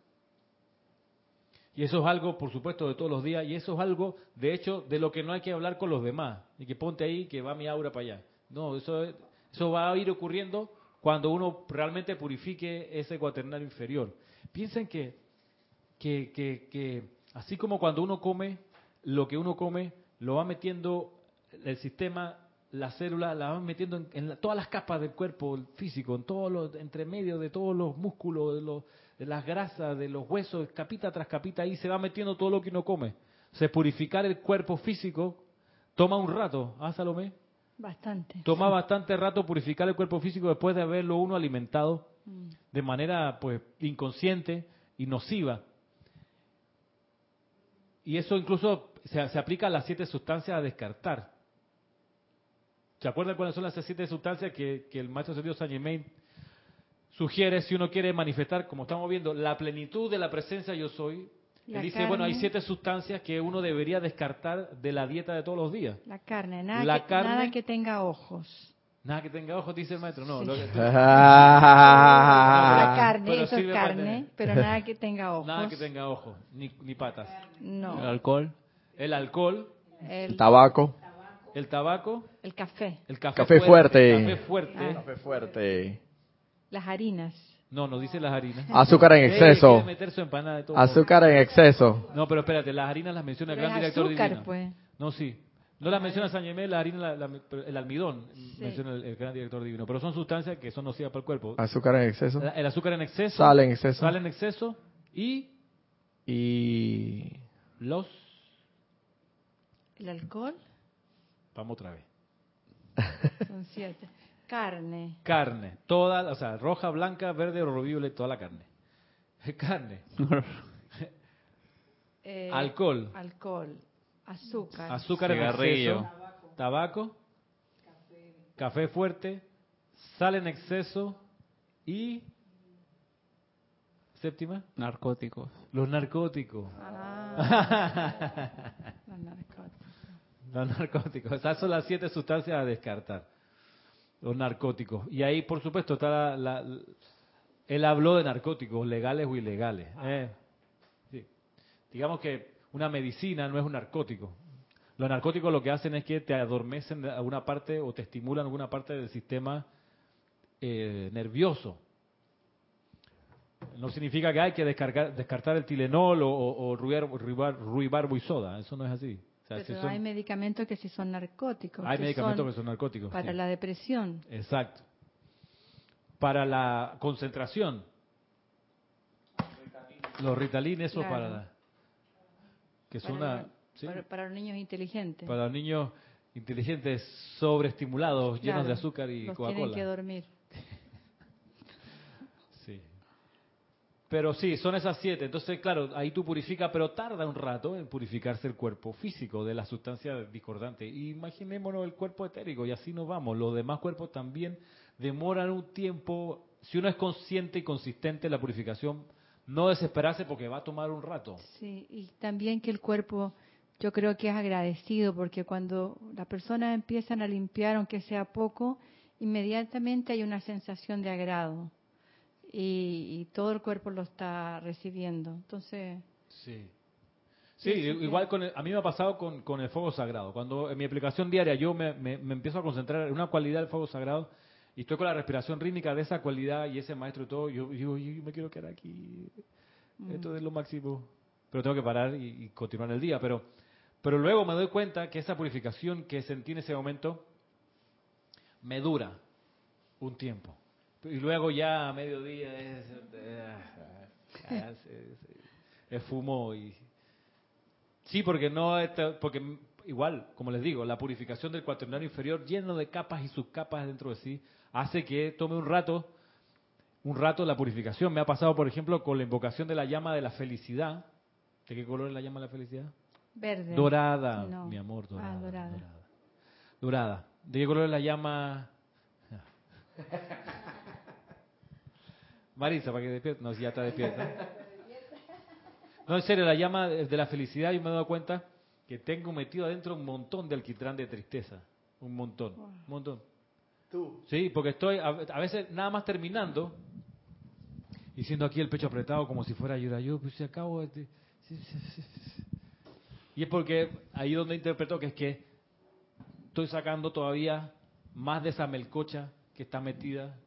Y eso es algo, por supuesto, de todos los días. Y eso es algo, de hecho, de lo que no hay que hablar con los demás. Y que ponte ahí que va mi aura para allá. No, eso, eso va a ir ocurriendo cuando uno realmente purifique ese cuaternario inferior. Piensen que, que, que, que así como cuando uno come, lo que uno come lo va metiendo el sistema, la célula, la va metiendo en, en la- todas las capas del cuerpo físico, en todos los, entre medio de todos los músculos, de, los, de las grasas, de los huesos, capita tras capita, ahí se va metiendo todo lo que uno come. O sea, purificar el cuerpo físico toma un rato, ¿ah, Salomé? Bastante. Toma bastante rato purificar el cuerpo físico después de haberlo uno alimentado Mm. de manera pues inconsciente y nociva. Y eso incluso se, se aplica a las siete sustancias a descartar. ¿Se acuerdan cuáles son las siete sustancias que, que el maestro Saint Germain sugiere si uno quiere manifestar, como estamos viendo, la plenitud de la presencia yo soy? La Él dice, bueno, hay carne. siete sustancias que uno debería descartar de la dieta de todos los días. La carne, nada, La que, carne- nada que tenga ojos. Nada que tenga ojos, dice el maestro. No, Sí. lo que- la carne, pero eso es carne, pero nada que tenga ojos. nada que tenga ojos, ni, ni patas. El No. alcohol. El alcohol, El, tabaco, el tabaco, el café, el café, Café fuerte. el café fuerte. Ah. café fuerte, las harinas. No, no dice las harinas. azúcar en exceso, quiere meter su empanada de todo modo. azúcar en exceso. No, pero espérate, las harinas las menciona el Pero gran director azúcar, divino. pues. No, sí. No las menciona San Germán, la harina, la- la- pero el almidón, Sí. menciona el, el gran director divino. Pero son sustancias que son nocivas para el cuerpo. Azúcar en exceso, La- El azúcar en exceso. sal en exceso Sal en exceso. Y y los... El alcohol, Vamos otra vez. son siete. Carne, Carne. Toda, o sea, roja, blanca, verde, o violeta, toda la carne. Carne. eh, Alcohol. alcohol, azúcar, azúcar en exceso, tabaco, café fuerte, sal en exceso y séptima, Narcóticos. los narcóticos. Ah, los narcóticos. Los narcóticos, esas son las siete sustancias a descartar. Los narcóticos. Y ahí, por supuesto, está la, la- él habló de narcóticos, legales o ilegales. Eh, sí. Digamos que una medicina no es un narcótico. Los narcóticos lo que hacen es que te adormecen de alguna parte o te estimulan alguna parte del sistema eh, nervioso. No significa que hay que descargar, descartar el Tilenol o, o, o ruibar- ruibar- ruibarbo y soda. Eso no es así. O sea, si Pero son- hay medicamentos que sí son narcóticos. hay que medicamentos son que son narcóticos. para sí. la depresión. Exacto. Para la concentración. Los Ritalin, eso Claro. para la... Que son para, una... ¿sí? para, para los niños inteligentes. Para los niños inteligentes sobreestimulados, llenos de azúcar y los tienen que Coca-Cola. dormir. Sí. Pero sí, son esas siete. Entonces, claro, ahí tú purificas, pero tarda un rato en purificarse el cuerpo físico de la sustancia discordante. Imaginémonos el cuerpo etérico y así nos vamos. Los demás cuerpos también demoran un tiempo. Si uno es consciente y consistente en la purificación, no desesperarse porque va a tomar un rato. Sí, y también que el cuerpo, yo creo que es agradecido, porque cuando las personas empiezan a limpiar, aunque sea poco, inmediatamente hay una sensación de agrado. Y, y todo el cuerpo lo está recibiendo. Entonces, Sí. Sí, igual con el- a mí me ha pasado con, con el fuego sagrado. Cuando en mi aplicación diaria yo me, me- me empiezo a concentrar en una cualidad del fuego sagrado y estoy con la respiración rítmica de esa cualidad y ese maestro y todo, yo digo, yo me quiero quedar aquí. Esto es lo máximo. Pero tengo que parar y, y continuar el día. Pero, pero luego me doy cuenta que esa purificación que sentí en ese momento me dura un tiempo. Y luego ya a mediodía es, es, es- es fumo y... Sí, porque no está- porque igual, como les digo, la purificación del cuaternario inferior lleno de capas y subcapas dentro de sí hace que tome un rato un rato la purificación. Me ha pasado, por ejemplo, con la invocación de la llama de la felicidad. ¿De qué color es la llama de la felicidad? verde. Dorada, No. mi amor, dorada, Ah, dorada. dorada. Dorada. ¿De qué color es la llama? Marisa, para que despierte. No, si ya está despierta. No, en serio, la llama de la felicidad, yo me he dado cuenta que tengo metido adentro un montón de alquitrán de tristeza. Un montón, un montón. Sí, porque estoy a, a veces nada más terminando y siento aquí el pecho apretado como si fuera llorar. Yo, pues si acabo de, Y es porque ahí donde interpreto que es que estoy sacando todavía más de esa melcocha que está metida.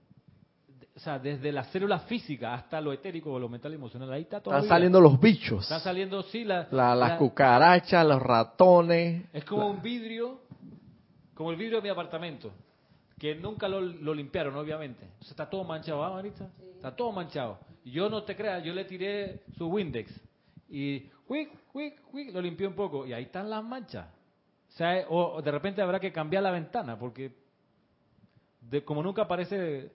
O sea, desde la célula física hasta lo etérico, lo mental y emocional. Ahí está todavía. Están saliendo los bichos. Están saliendo, sí, la, La- las la- cucarachas, los ratones. Es como un vidrio, como el vidrio de mi apartamento, que nunca lo, lo limpiaron, obviamente. Entonces está todo manchado, ¿ah, Marita? Está todo manchado. Y yo no te creas, yo le tiré su Windex y ¡wic, wic, wic! lo limpié un poco y ahí están las manchas. O sea, o, o de repente habrá que cambiar la ventana porque de, como nunca aparece,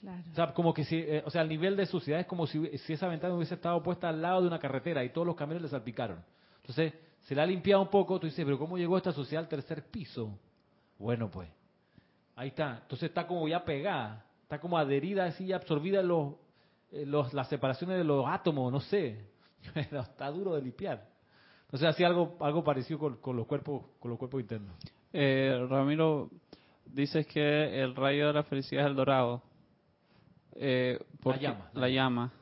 Claro. o sea, como que si, eh, o sea, el nivel de suciedad es como si, si esa ventana hubiese estado puesta al lado de una carretera y todos los camiones le salpicaron. Entonces, se la ha limpiado un poco, tú dices, pero ¿cómo llegó esta suciedad al tercer piso? Bueno, pues, ahí está. Entonces está como ya pegada, está como adherida, así absorbida en los, en los, las separaciones de los átomos, no sé. Pero está duro de limpiar. Entonces, así algo, algo parecido con, con los cuerpos, con los cuerpos internos. Eh, Ramiro, dices que el rayo de la felicidad es el dorado. Eh, porque- llama, la La llama.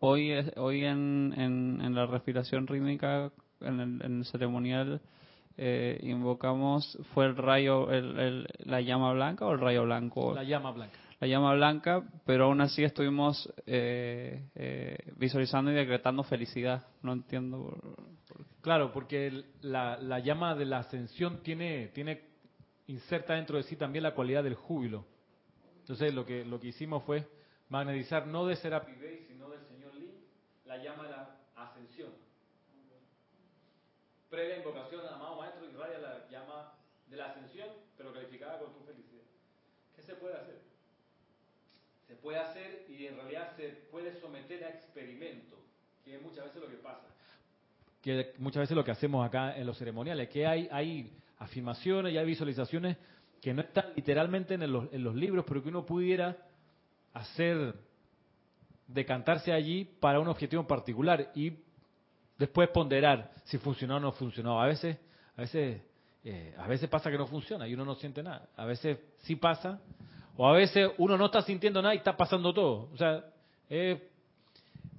Hoy, es- hoy en, en, en la respiración rítmica, en el, en el ceremonial, eh, invocamos, ¿fue el rayo, el, el- la llama blanca o el rayo blanco? La llama blanca. la llama blanca, pero aún así estuvimos eh, eh, visualizando y decretando felicidad. No entiendo. por- Claro, porque la, la llama de la ascensión tiene, tiene inserta dentro de sí también la cualidad del júbilo. Entonces lo que lo que hicimos fue magnetizar no de Serapi Bey, sino del señor Lee, la llama de la ascensión. Previa invocación al amado maestro irradia la llama de la ascensión, pero calificada con tu felicidad. ¿Qué se puede hacer? Se puede hacer y en realidad se puede someter a experimento, que es muchas veces lo que pasa que muchas veces lo que hacemos acá en los ceremoniales, que hay, hay afirmaciones y hay visualizaciones que no están literalmente en los, en los libros, pero que uno pudiera hacer, decantarse allí para un objetivo en particular y después ponderar si funcionó o no funcionó. A veces, a veces, eh, a veces pasa que no funciona y uno no siente nada. A veces sí pasa, o a veces uno no está sintiendo nada y está pasando todo. O sea, eh,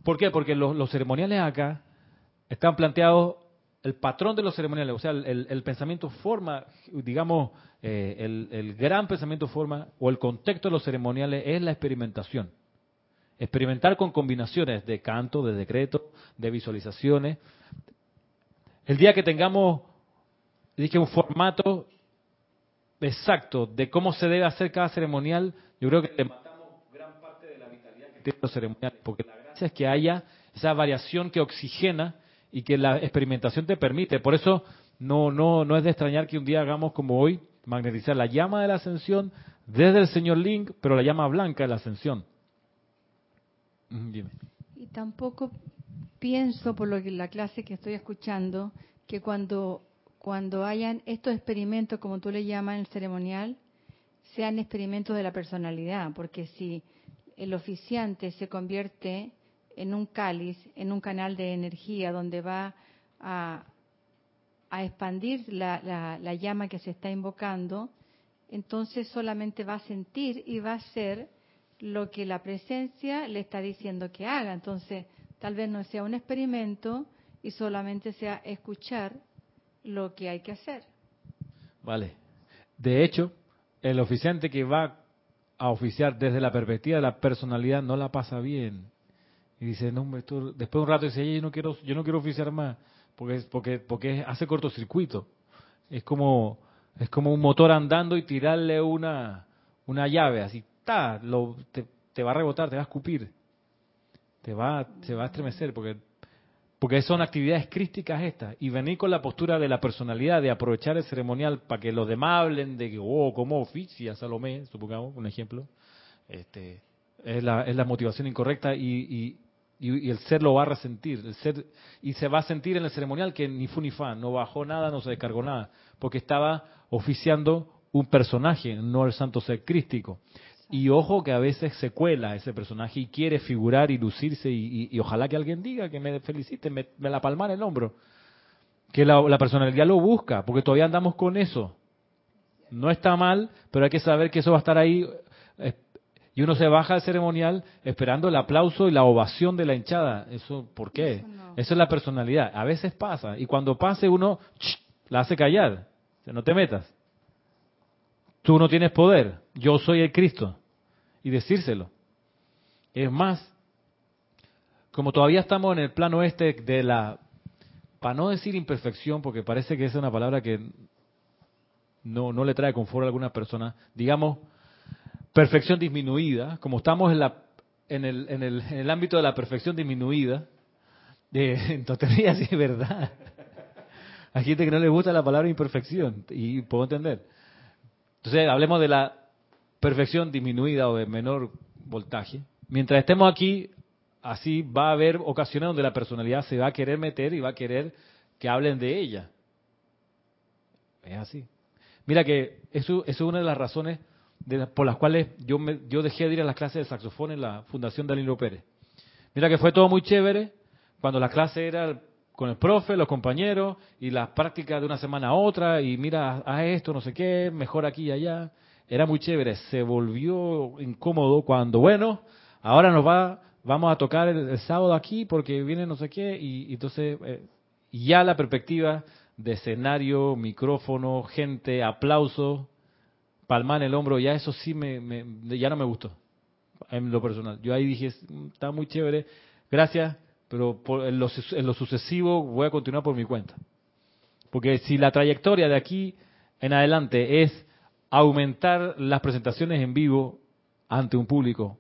¿por qué? Porque los, los ceremoniales acá están planteados el patrón de los ceremoniales, o sea, el, pensamiento forma, digamos, eh, el, el gran pensamiento forma o el contexto de los ceremoniales es la experimentación. Experimentar con combinaciones de canto, de decreto, de visualizaciones. El día que tengamos, dije, un formato exacto de cómo se debe hacer cada ceremonial, yo creo que le matamos gran parte de la vitalidad que tienen los ceremoniales, porque la gracia es que haya esa variación que oxigena y que la experimentación te permite. Por eso no, no, no es de extrañar que un día hagamos como hoy, magnetizar la llama de la ascensión desde el señor Link, pero la llama blanca de la ascensión. Dime. Y tampoco pienso, por lo que la clase que estoy escuchando, que cuando, cuando hayan estos experimentos, como tú le llamas en el ceremonial, sean experimentos de la personalidad, porque si el oficiante se convierte en un cáliz, en un canal de energía donde va a, expandir la, la- la llama que se está invocando, entonces solamente va a sentir y va a hacer lo que la presencia le está diciendo que haga. Entonces, tal vez no sea un experimento y solamente sea escuchar lo que hay que hacer. Vale. De hecho, el oficiante que va a oficiar desde la perspectiva de la personalidad no la pasa bien. Y dice, no, después de un rato dice, "Oye, yo no quiero, yo no quiero oficiar más, porque es- porque porque hace cortocircuito. Es como es como un motor andando y tirarle una una llave, así ta, lo, te, te va a rebotar, te va a escupir, te va se va a estremecer porque porque son actividades crísticas estas. Y venir con la postura de la personalidad, de aprovechar el ceremonial para que los demás hablen de que, oh, cómo oficia Salomé, supongamos, un ejemplo, este, es, la, es la motivación incorrecta y, y, y- y el ser lo va a resentir. El ser, y se va a sentir en el ceremonial que ni fu ni fa, no bajó nada, no se descargó nada, porque estaba oficiando un personaje, no el santo ser crístico. Y ojo que a veces se cuela ese personaje y quiere figurar y lucirse y, y- y ojalá que alguien diga que me felicite, me, me la palma en el hombro. Que la, la personalidad lo busca, porque todavía andamos con eso. No está mal, pero hay que saber que eso va a estar ahí. Y uno se baja al ceremonial esperando el aplauso y la ovación de la hinchada. ¿Eso por qué? Eso no. Eso es la personalidad. A veces pasa. Y cuando pase uno, la hace callar. O sea, no te metas. Tú no tienes poder. Yo soy el Cristo. Y decírselo. Es más, como todavía estamos en el plano este de la, para no decir imperfección, porque parece que es una palabra que no, no le trae confort a alguna persona, digamos, perfección disminuida, como estamos en, la, en, el, en, el, en el ámbito de la perfección disminuida, de, en tontería sí verdad. Hay gente que no le gusta la palabra imperfección, y puedo entender. Entonces, hablemos de la perfección disminuida o de menor voltaje. Mientras estemos aquí, así va a haber ocasiones donde la personalidad se va a querer meter y va a querer que hablen de ella. Es así. Mira que eso, es una de las razones por las cuales yo, me, yo dejé de ir a las clases de saxofón en la Fundación Danilo Pérez. Mira que fue todo muy chévere cuando la clase era con el profe, los compañeros, y las prácticas de una semana a otra, y mira, a esto, no sé qué, mejor aquí y allá. Era muy chévere. Se volvió incómodo cuando, bueno, ahora nos va, vamos a tocar el, sábado aquí porque viene no sé qué, y, entonces eh, ya la perspectiva de escenario, micrófono, gente, aplauso, palma en el hombro, ya eso sí me, ya no me gustó en lo personal. Yo ahí dije, está muy chévere, gracias, pero en, lo, en lo sucesivo voy a continuar por mi cuenta. Porque si la trayectoria de aquí en adelante es aumentar las presentaciones en vivo ante un público,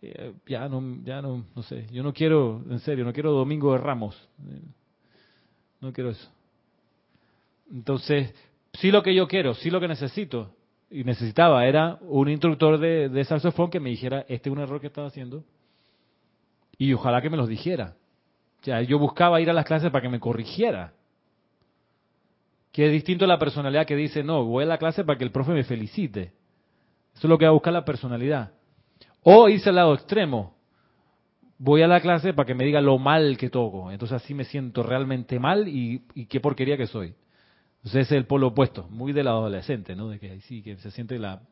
eh, ya no, ya no, no sé, yo no quiero, en serio, no quiero Domingo de Ramos, no quiero eso. Entonces, sí lo que yo quiero, sí lo que necesito y necesitaba era un instructor de, de saxofón que me dijera, este es un error que estaba haciendo y ojalá que me los dijera. O sea, yo buscaba ir a las clases para que me corrigiera. Que es distinto a la personalidad que dice, no, voy a la clase para que el profe me felicite. Eso es lo que va a buscar la personalidad. O irse al lado extremo. Voy a la clase para que me diga lo mal que toco. Entonces así me siento realmente mal y, y qué porquería que soy. Entonces ese es el polo opuesto, muy del adolescente, ¿no? De que sí, que se siente la,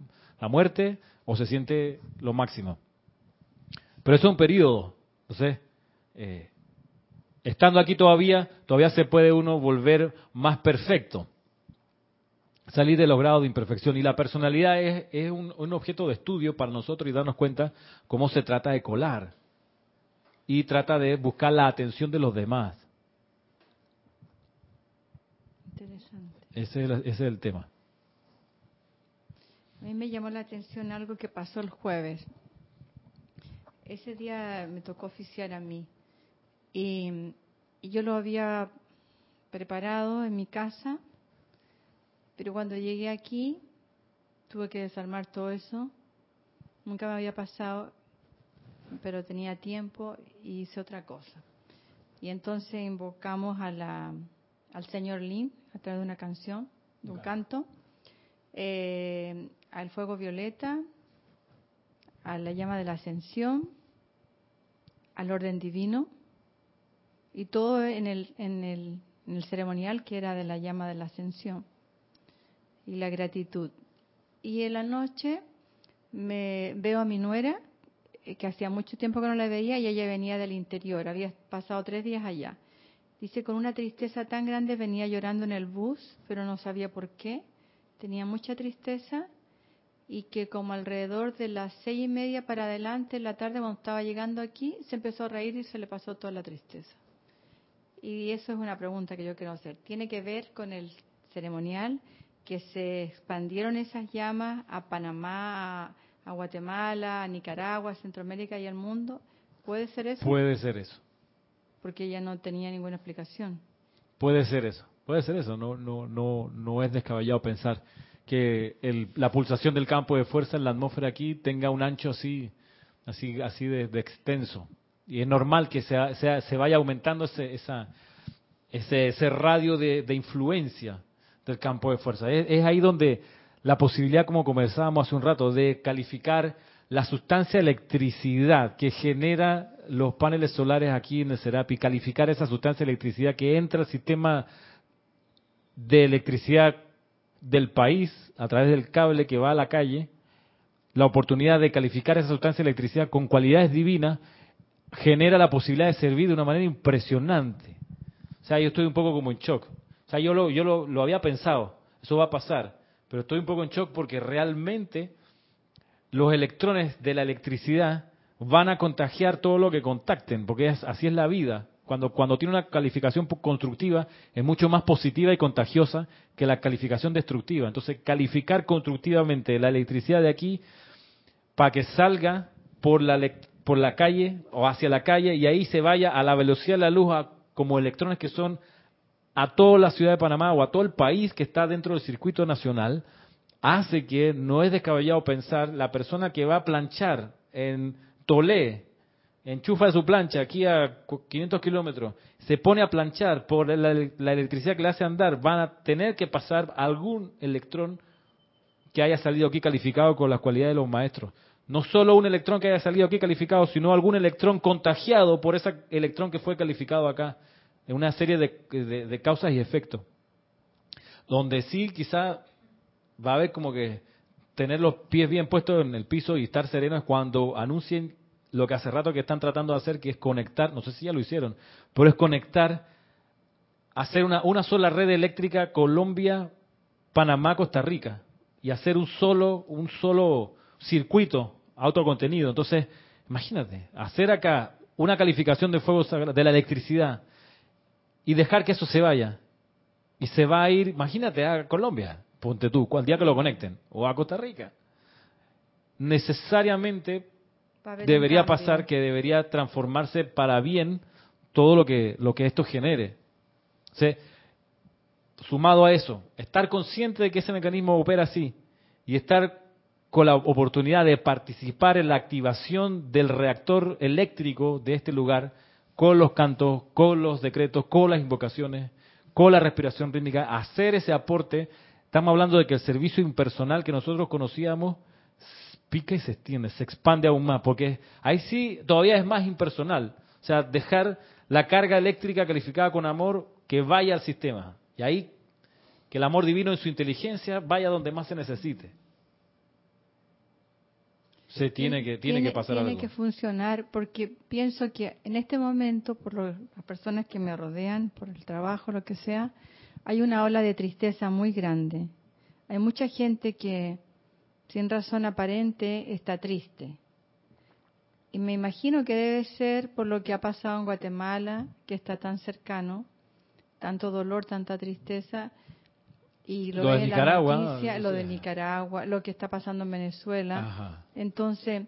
muerte o se siente lo máximo. Pero eso es un periodo. Entonces, eh, estando aquí todavía, todavía se puede uno volver más perfecto. Salir de los grados de imperfección. Y la personalidad es, es un, objeto de estudio para nosotros y darnos cuenta cómo se trata de colar. Y trata de buscar la atención de los demás. Ese es, el, tema. A mí me llamó la atención algo que pasó el jueves. Ese día me tocó oficiar a mí. Y, yo lo había preparado en mi casa, pero cuando llegué aquí tuve que desarmar todo eso. Nunca me había pasado, pero tenía tiempo y hice otra cosa. Y entonces invocamos a la, al señor Lin a través de una canción, de un canto, eh, al fuego violeta, a la llama de la ascensión, al orden divino, y todo en el, en el, en el ceremonial que era de la llama de la ascensión y la gratitud. Y en la noche me veo a mi nuera, eh, que hacía mucho tiempo que no la veía y ella venía del interior, había pasado tres días allá. Dice, con una tristeza tan grande venía llorando en el bus, pero no sabía por qué. Tenía mucha tristeza y que como alrededor de las seis y media para adelante, en la tarde, cuando estaba llegando aquí, se empezó a reír y se le pasó toda la tristeza. Y eso es una pregunta que yo quiero hacer. ¿Tiene que ver con el ceremonial que se expandieron esas llamas a Panamá, a Guatemala, a Nicaragua, a Centroamérica y al mundo? ¿Puede ser eso? Puede ser eso porque ella no tenía ninguna explicación. Puede ser eso, puede ser eso, no, no, no, no es descabellado pensar que el, la pulsación del campo de fuerza en la atmósfera aquí tenga un ancho así, así, así de, extenso. Y es normal que sea, sea, se vaya aumentando ese, esa, ese, ese radio de, influencia del campo de fuerza. Es, es ahí donde la posibilidad, como comenzábamos hace un rato, de calificar la sustancia electricidad que genera los paneles solares aquí en el Serapi, calificar esa sustancia electricidad que entra al sistema de electricidad del país a través del cable que va a la calle, la oportunidad de calificar esa sustancia electricidad con cualidades divinas, genera la posibilidad de servir de una manera impresionante. O sea, yo estoy un poco como en shock. O sea, yo lo, yo lo, lo había pensado, eso va a pasar, pero estoy un poco en shock porque realmente los electrones de la electricidad van a contagiar todo lo que contacten, porque así es la vida. Cuando, cuando tiene una calificación constructiva es mucho más positiva y contagiosa que la calificación destructiva. Entonces, calificar constructivamente la electricidad de aquí para que salga por la, por la calle o hacia la calle y ahí se vaya a la velocidad de la luz como electrones que son a toda la ciudad de Panamá o a todo el país que está dentro del circuito nacional, hace que no es descabellado pensar la persona que va a planchar en Tolé, enchufa su plancha aquí a 500 kilómetros, se pone a planchar por la, electricidad que le hace andar, van a tener que pasar algún electrón que haya salido aquí calificado con las cualidades de los maestros. No solo un electrón que haya salido aquí calificado, sino algún electrón contagiado por ese electrón que fue calificado acá, en una serie de, causas y efectos. Donde sí quizá va a haber como que tener los pies bien puestos en el piso y estar sereno es cuando anuncien lo que hace rato que están tratando de hacer, que es conectar, no sé si ya lo hicieron, pero es conectar, hacer una, una sola red eléctrica Colombia, Panamá, Costa Rica, y hacer un solo, un solo circuito autocontenido. Entonces, imagínate, hacer acá una calificación de fuego de la electricidad y dejar que eso se vaya. Y se va a ir, imagínate, a Colombia, ponte tú, cual día que lo conecten, o a Costa Rica. Necesariamente debería pasar que debería transformarse para bien todo lo que, lo que esto genere. sumado a eso, estar consciente de que ese mecanismo opera así y estar con la oportunidad de participar en la activación del reactor eléctrico de este lugar, con los cantos, con los decretos, con las invocaciones, con la respiración rítmica, hacer ese aporte. Estamos hablando de que el servicio impersonal que nosotros conocíamos pica y se extiende, se expande aún más, porque ahí sí todavía es más impersonal. O sea, dejar la carga eléctrica calificada con amor que vaya al sistema. Y ahí que el amor divino en su inteligencia vaya donde más se necesite. Se tiene que tiene, que pasar tiene que funcionar porque pienso que en este momento por las personas que me rodean, por el trabajo, lo que sea, hay una ola de tristeza muy grande. Hay mucha gente que sin razón aparente, está triste. Y me imagino que debe ser por lo que ha pasado en Guatemala, que está tan cercano, tanto dolor, tanta tristeza, y lo, de Nicaragua, lo de Nicaragua, lo que está pasando en Venezuela. Entonces,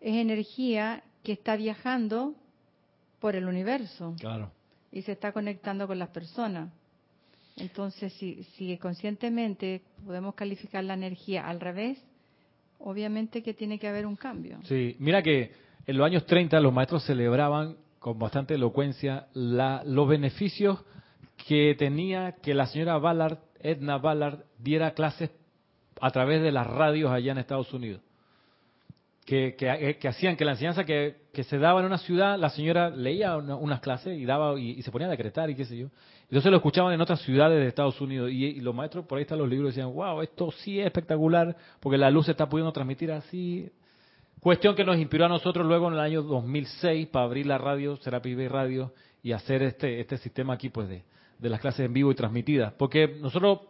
es energía que está viajando por el universo. Claro. Y se está conectando con las personas. Entonces, si, si conscientemente podemos calificar la energía al revés, obviamente que tiene que haber un cambio. Sí, mira que en los años 30 los maestros celebraban con bastante elocuencia la, los beneficios que tenía que la señora Ballard, Edna Ballard, diera clases a través de las radios allá en Estados Unidos. Que, que, hacían que la enseñanza que, que, se daba en una ciudad, la señora leía unas clases y daba y, se ponía a decretar y qué sé yo. Entonces lo escuchaban en otras ciudades de Estados Unidos y, los maestros, por ahí están los libros, decían, wow, esto sí es espectacular porque la luz se está pudiendo transmitir así. Cuestión que nos inspiró a nosotros luego en el año 2006 para abrir la radio, Serapis Bay Radio, y hacer este, este sistema aquí pues de, de las clases en vivo y transmitidas. Porque nosotros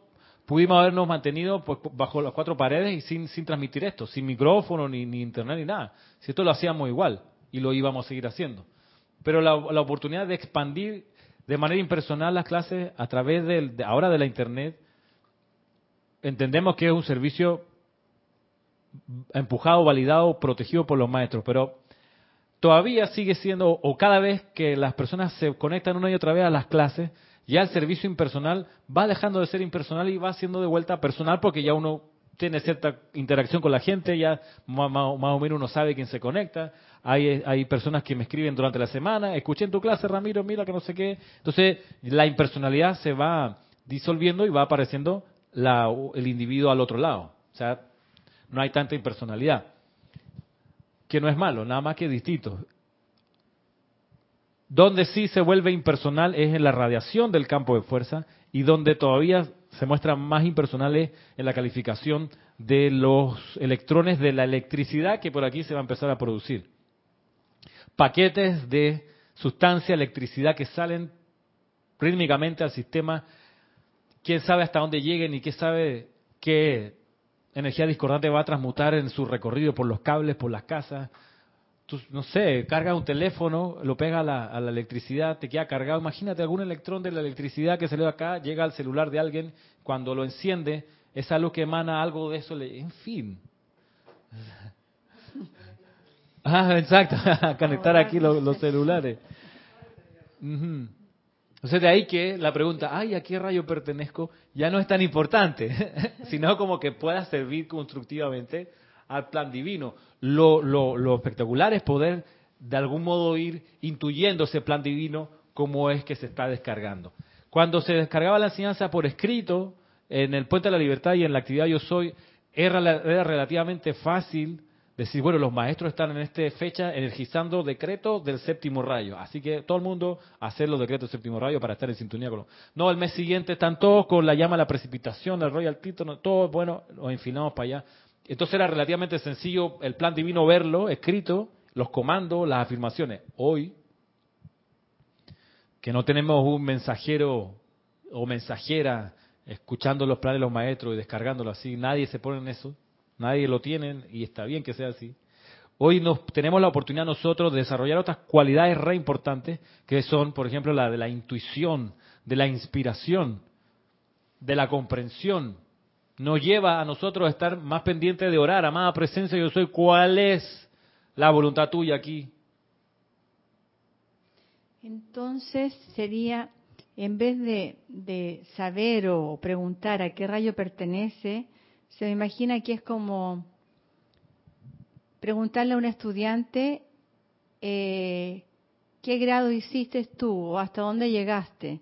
pudimos habernos mantenido pues, bajo las cuatro paredes y sin, sin transmitir esto, sin micrófono, ni, ni internet, ni nada. Si esto lo hacíamos igual y lo íbamos a seguir haciendo. Pero la, oportunidad de expandir de manera impersonal las clases a través de, ahora de la internet. Entendemos que es un servicio empujado, validado, protegido por los maestros, pero todavía sigue siendo, o cada vez que las personas se conectan una y otra vez a las clases, ya el servicio impersonal va dejando de ser impersonal y va siendo de vuelta personal porque ya uno tiene cierta interacción con la gente, ya más, o menos uno sabe quién se conecta. Hay, hay personas que me escriben durante la semana, escuché en tu clase, Ramiro, mira que no sé qué. Entonces, la impersonalidad se va disolviendo y va apareciendo la, el individuo al otro lado. O sea, no hay tanta impersonalidad. Que no es malo, nada más que distinto. Donde sí se vuelve impersonal es en la radiación del campo de fuerza y donde todavía se muestran más impersonales en la calificación de los electrones de la electricidad que por aquí se va a empezar a producir. paquetes de sustancia, electricidad que salen rítmicamente al sistema. Quién sabe hasta dónde lleguen y quién sabe qué energía discordante va a transmutar en su recorrido por los cables, por las casas. Tú, no sé, carga un teléfono, lo pega a la, a la, electricidad, te queda cargado. Imagínate algún electrón de la electricidad que se le acá, llega al celular de alguien, cuando lo enciende, esa luz que emana algo de eso, le, en fin. Ah, exacto, conectar aquí los, celulares. Uh Entonces de ahí que la pregunta, ay, ¿a qué rayo pertenezco? Ya no es tan importante, sino como que pueda servir constructivamente al plan divino. Lo, lo, lo espectacular es poder de algún modo ir intuyendo ese plan divino como es que se está descargando. Cuando se descargaba la enseñanza por escrito, en el Puente de la Libertad y en la actividad Yo Soy, era, era relativamente fácil decir, bueno, los maestros están en esta fecha energizando decretos del séptimo rayo, así que todo el mundo hacer los decretos del séptimo rayo para estar en sintonía con los... No, el mes siguiente están todos con la llama la precipitación, del Royal Título, todos, bueno, los enfilamos para allá. Entonces era relativamente sencillo el plan divino verlo, escrito, los comandos, las afirmaciones. Hoy, que no tenemos un mensajero o mensajera escuchando los planes de los maestros y descargándolo así, nadie se pone en eso, nadie lo tiene y está bien que sea así. Hoy nos, tenemos la oportunidad nosotros de desarrollar otras cualidades re importantes que son, por ejemplo, la de la intuición, de la inspiración, de la comprensión. Nos lleva a nosotros a estar más pendientes de orar, amada presencia, yo soy, ¿cuál es la voluntad tuya aquí? Entonces sería, en vez de, saber o preguntar a qué rayo pertenece, se me imagina que es como preguntarle a un estudiante eh, qué grado hiciste tú o hasta dónde llegaste,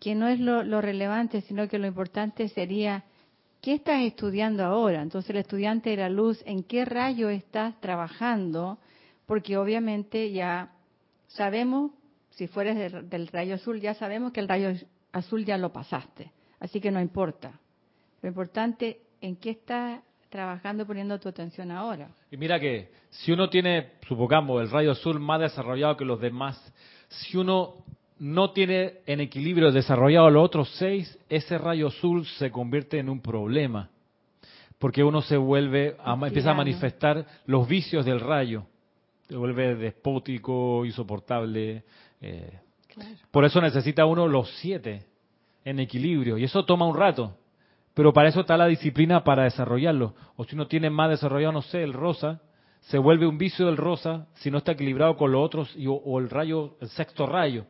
que no es lo, relevante, sino que lo importante sería qué estás estudiando ahora. Entonces el estudiante de la luz, ¿en qué rayo estás trabajando? Porque obviamente ya sabemos, si fueres del, rayo azul, ya sabemos que el rayo azul ya lo pasaste, así que no importa. Lo importante en qué estás trabajando poniendo tu atención ahora. Y mira que si uno tiene, supongamos, el rayo azul más desarrollado que los demás, si uno no tiene en equilibrio desarrollado los otros seis, ese rayo azul se convierte en un problema. Porque uno se vuelve, a, empieza a manifestar los vicios del rayo. Se vuelve despótico, insoportable. Eh, claro. Por eso necesita uno los siete en equilibrio. Y eso toma un rato. Pero para eso está la disciplina para desarrollarlo. O si uno tiene más desarrollado, no sé, el rosa, se vuelve un vicio del rosa si no está equilibrado con los otros y, o, o, el rayo, el sexto rayo.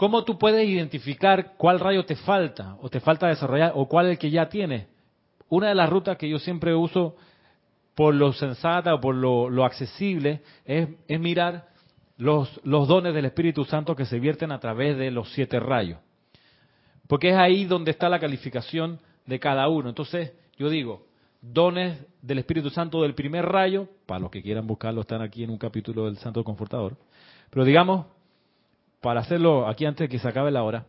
¿Cómo tú puedes identificar cuál rayo te falta o te falta desarrollar o cuál es el que ya tiene? Una de las rutas que yo siempre uso por lo sensata o por lo, lo accesible es, es mirar los, los dones del Espíritu Santo que se vierten a través de los siete rayos. Porque es ahí donde está la calificación de cada uno. Entonces, yo digo, dones del Espíritu Santo del primer rayo, para los que quieran buscarlo, están aquí en un capítulo del Santo Confortador. Pero digamos, para hacerlo aquí antes de que se acabe la hora,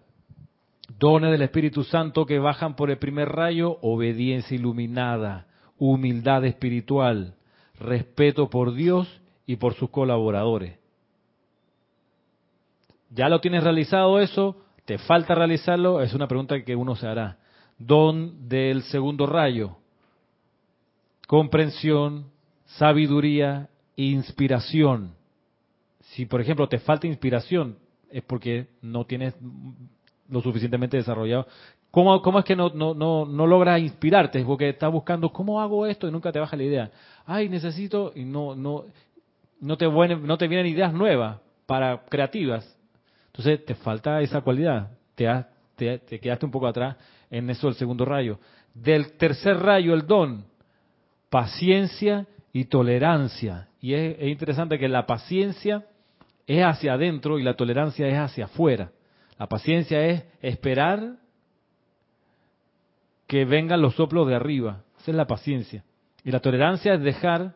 dones del Espíritu Santo que bajan por el primer rayo, obediencia iluminada, humildad espiritual, respeto por Dios y por sus colaboradores. ¿Ya lo tienes realizado eso? ¿Te falta realizarlo? Es una pregunta que uno se hará don del segundo rayo, comprensión, sabiduría, inspiración. Si, por ejemplo, te falta inspiración, es porque no tienes lo suficientemente desarrollado. ¿Cómo, cómo es que no, no, no, no logras inspirarte? Es porque estás buscando, ¿cómo hago esto? Y nunca te baja la idea. Ay, necesito, y no, no, no, te, no te vienen ideas nuevas para creativas. Entonces, te falta esa cualidad. Te, te, te quedaste un poco atrás en eso el segundo rayo. Del tercer rayo, el don, paciencia y tolerancia. Y es, interesante que la paciencia es hacia adentro y la tolerancia es hacia afuera. La paciencia es esperar que vengan los soplos de arriba. Esa es la paciencia. Y la tolerancia es dejar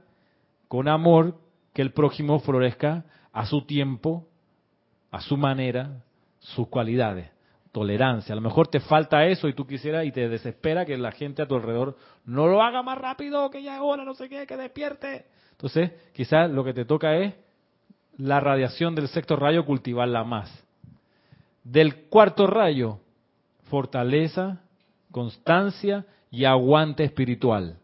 con amor que el prójimo florezca a su tiempo, a su manera, sus cualidades tolerancia. A lo mejor te falta eso y tú quisieras y te desespera que la gente a tu alrededor no lo haga más rápido, que ya es hora, no sé qué, que despierte. Entonces, quizás lo que te toca es la radiación del sexto rayo, cultivarla más. Del cuarto rayo, fortaleza, constancia y aguante espiritual.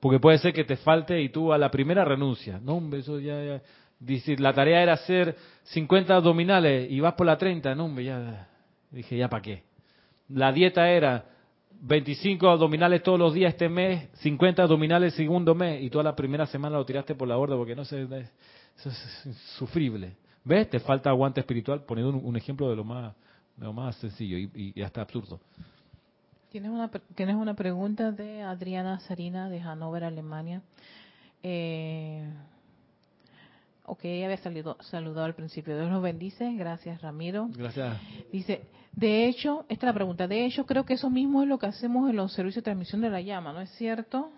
Porque puede ser que te falte y tú a la primera renuncia. No, hombre, eso ya, ya. Dice, la tarea era hacer 50 abdominales y vas por la 30. No, hombre, ya. Dije, ¿ya para qué? La dieta era 25 abdominales todos los días este mes, 50 abdominales segundo mes, y toda la primera semana lo tiraste por la borda porque no sé, eso es insufrible. ¿Ves? Te falta aguante espiritual, poniendo un, un ejemplo de lo más, de lo más sencillo y, y hasta absurdo. Tienes una, tienes una pregunta de Adriana Sarina de Hannover, Alemania. Eh, ok, ella había salido, saludado al principio. Dios los bendice. Gracias, Ramiro. Gracias. Dice, de hecho, esta es la pregunta. De hecho, creo que eso mismo es lo que hacemos en los servicios de transmisión de la llama, ¿no es cierto?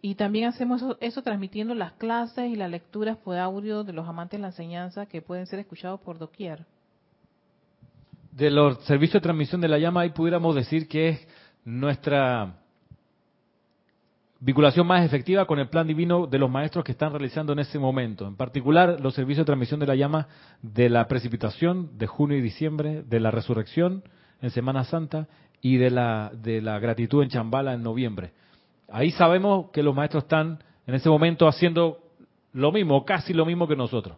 Y también hacemos eso, eso transmitiendo las clases y las lecturas por audio de los amantes de la enseñanza que pueden ser escuchados por doquier. De los servicios de transmisión de la llama, ahí pudiéramos decir que es nuestra vinculación más efectiva con el plan divino de los maestros que están realizando en ese momento. En particular, los servicios de transmisión de la llama de la precipitación de junio y diciembre, de la resurrección en Semana Santa y de la, de la gratitud en Chambala en noviembre. Ahí sabemos que los maestros están en ese momento haciendo lo mismo, casi lo mismo que nosotros.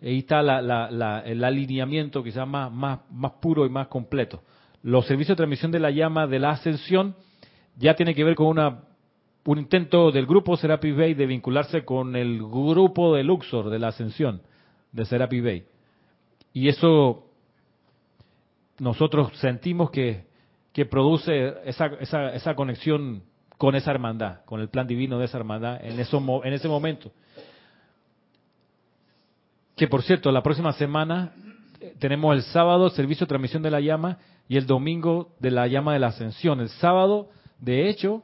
Ahí está la, la, la, el alineamiento quizás más, más, más puro y más completo. Los servicios de transmisión de la llama de la ascensión ya tiene que ver con una un intento del grupo Serapi Bay de vincularse con el grupo de Luxor de la Ascensión de Serapi Bay. Y eso nosotros sentimos que, que produce esa, esa, esa, conexión con esa hermandad, con el plan divino de esa hermandad en, eso, en ese momento. Que por cierto, la próxima semana tenemos el sábado servicio de transmisión de la llama y el domingo de la llama de la ascensión. El sábado, de hecho,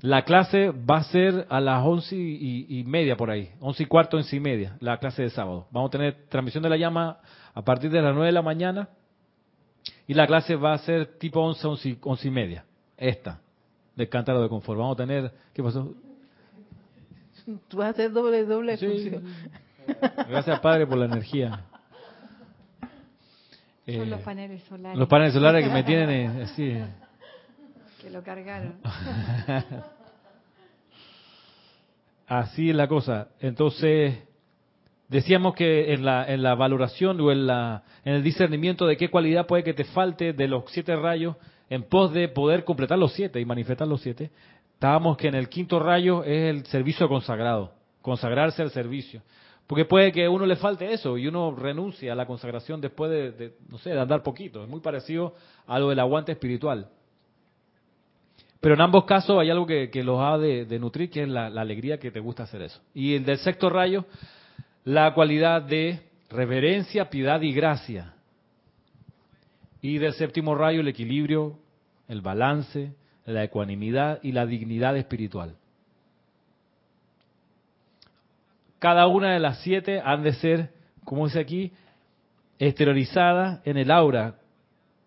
la clase va a ser a las once y, y, media por ahí, once y cuarto, once y media, la clase de sábado. Vamos a tener transmisión de la llama a partir de las nueve de la mañana y la clase va a ser tipo once, once y media, esta, del cántaro de confort. Vamos a tener, ¿qué pasó? Tú vas a hacer doble, doble sí. Gracias, Padre, por la energía. Son eh, los paneles solares. Los paneles solares que me tienen así. Que lo cargaron. Así es la cosa. Entonces, decíamos que en la, en la valoración o en, la, en el discernimiento de qué cualidad puede que te falte de los siete rayos en pos de poder completar los siete y manifestar los siete, estábamos que en el quinto rayo es el servicio consagrado, consagrarse al servicio. Porque puede que a uno le falte eso y uno renuncia a la consagración después de, no sé, de andar poquito. Es muy parecido a lo del aguante espiritual. Pero en ambos casos hay algo que, los ha de, de, nutrir, que es la, la, alegría que te gusta hacer eso. Y el del sexto rayo, la cualidad de reverencia, piedad y gracia. Y del séptimo rayo, el equilibrio, el balance, la ecuanimidad y la dignidad espiritual. Cada una de las siete han de ser, como dice aquí, exteriorizadas en el aura,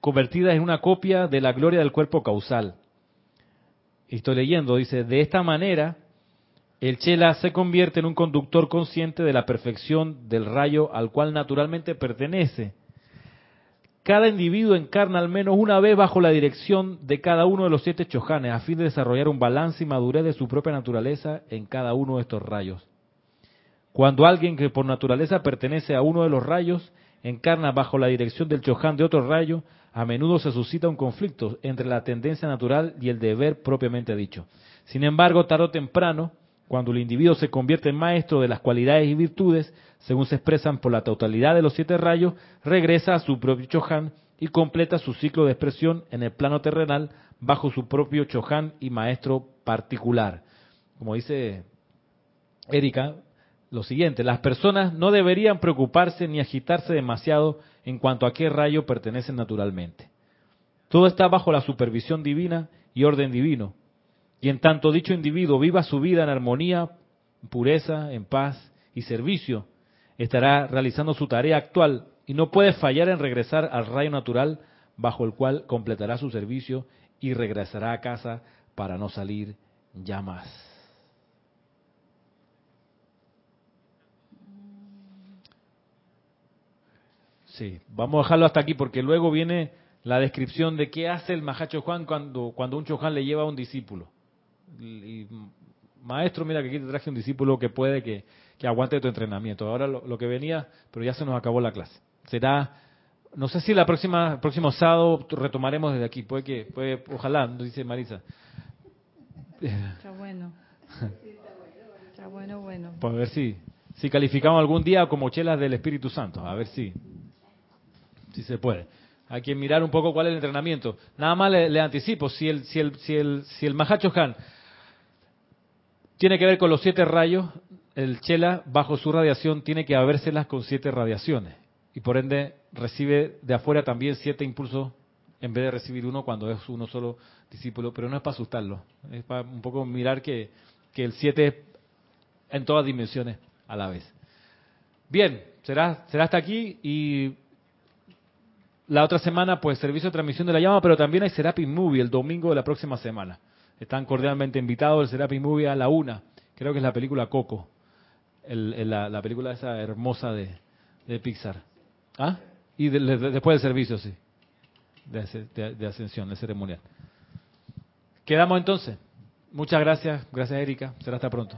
convertidas en una copia de la gloria del cuerpo causal estoy leyendo, dice, de esta manera, el chela se convierte en un conductor consciente de la perfección del rayo al cual naturalmente pertenece. Cada individuo encarna al menos una vez bajo la dirección de cada uno de los siete chojanes a fin de desarrollar un balance y madurez de su propia naturaleza en cada uno de estos rayos. Cuando alguien que por naturaleza pertenece a uno de los rayos encarna bajo la dirección del choján de otro rayo, a menudo se suscita un conflicto entre la tendencia natural y el deber propiamente dicho. Sin embargo, tarde o temprano, cuando el individuo se convierte en maestro de las cualidades y virtudes, según se expresan por la totalidad de los siete rayos, regresa a su propio Chohan y completa su ciclo de expresión en el plano terrenal bajo su propio Chohan y maestro particular. Como dice Erika, lo siguiente, las personas no deberían preocuparse ni agitarse demasiado en cuanto a qué rayo pertenecen naturalmente. Todo está bajo la supervisión divina y orden divino. Y en tanto dicho individuo viva su vida en armonía, pureza, en paz y servicio, estará realizando su tarea actual y no puede fallar en regresar al rayo natural bajo el cual completará su servicio y regresará a casa para no salir ya más. Sí, vamos a dejarlo hasta aquí porque luego viene la descripción de qué hace el Mahacho Juan cuando, cuando un Chohan le lleva a un discípulo. Y, maestro, mira que aquí te traje un discípulo que puede que, que aguante tu entrenamiento. Ahora lo, lo, que venía, pero ya se nos acabó la clase. Será, no sé si la próxima, próximo sábado retomaremos desde aquí. Puede que, puede, ojalá, dice Marisa. Está bueno. Está bueno, bueno. Pues a ver si, si calificamos algún día como chelas del Espíritu Santo. A ver si, si se puede. Hay que mirar un poco cuál es el entrenamiento. Nada más le, le anticipo, si el, si el, si el, si el Mahacho Han tiene que ver con los siete rayos, el chela bajo su radiación tiene que habérselas con siete radiaciones y por ende recibe de afuera también siete impulsos en vez de recibir uno cuando es uno solo discípulo, pero no es para asustarlo, es para un poco mirar que, que el siete es en todas dimensiones a la vez. Bien, será, será hasta aquí y la otra semana pues servicio de transmisión de la llama, pero también hay Serapis Movie el domingo de la próxima semana. Están cordialmente invitados el Serapis Movie a la una. Creo que es la película Coco. El, la, la, película esa hermosa de, de Pixar. ¿Ah? Y de, de, después del servicio, sí. De ascensión, de ceremonial. Quedamos entonces. Muchas gracias. Gracias, Erika. Será hasta pronto.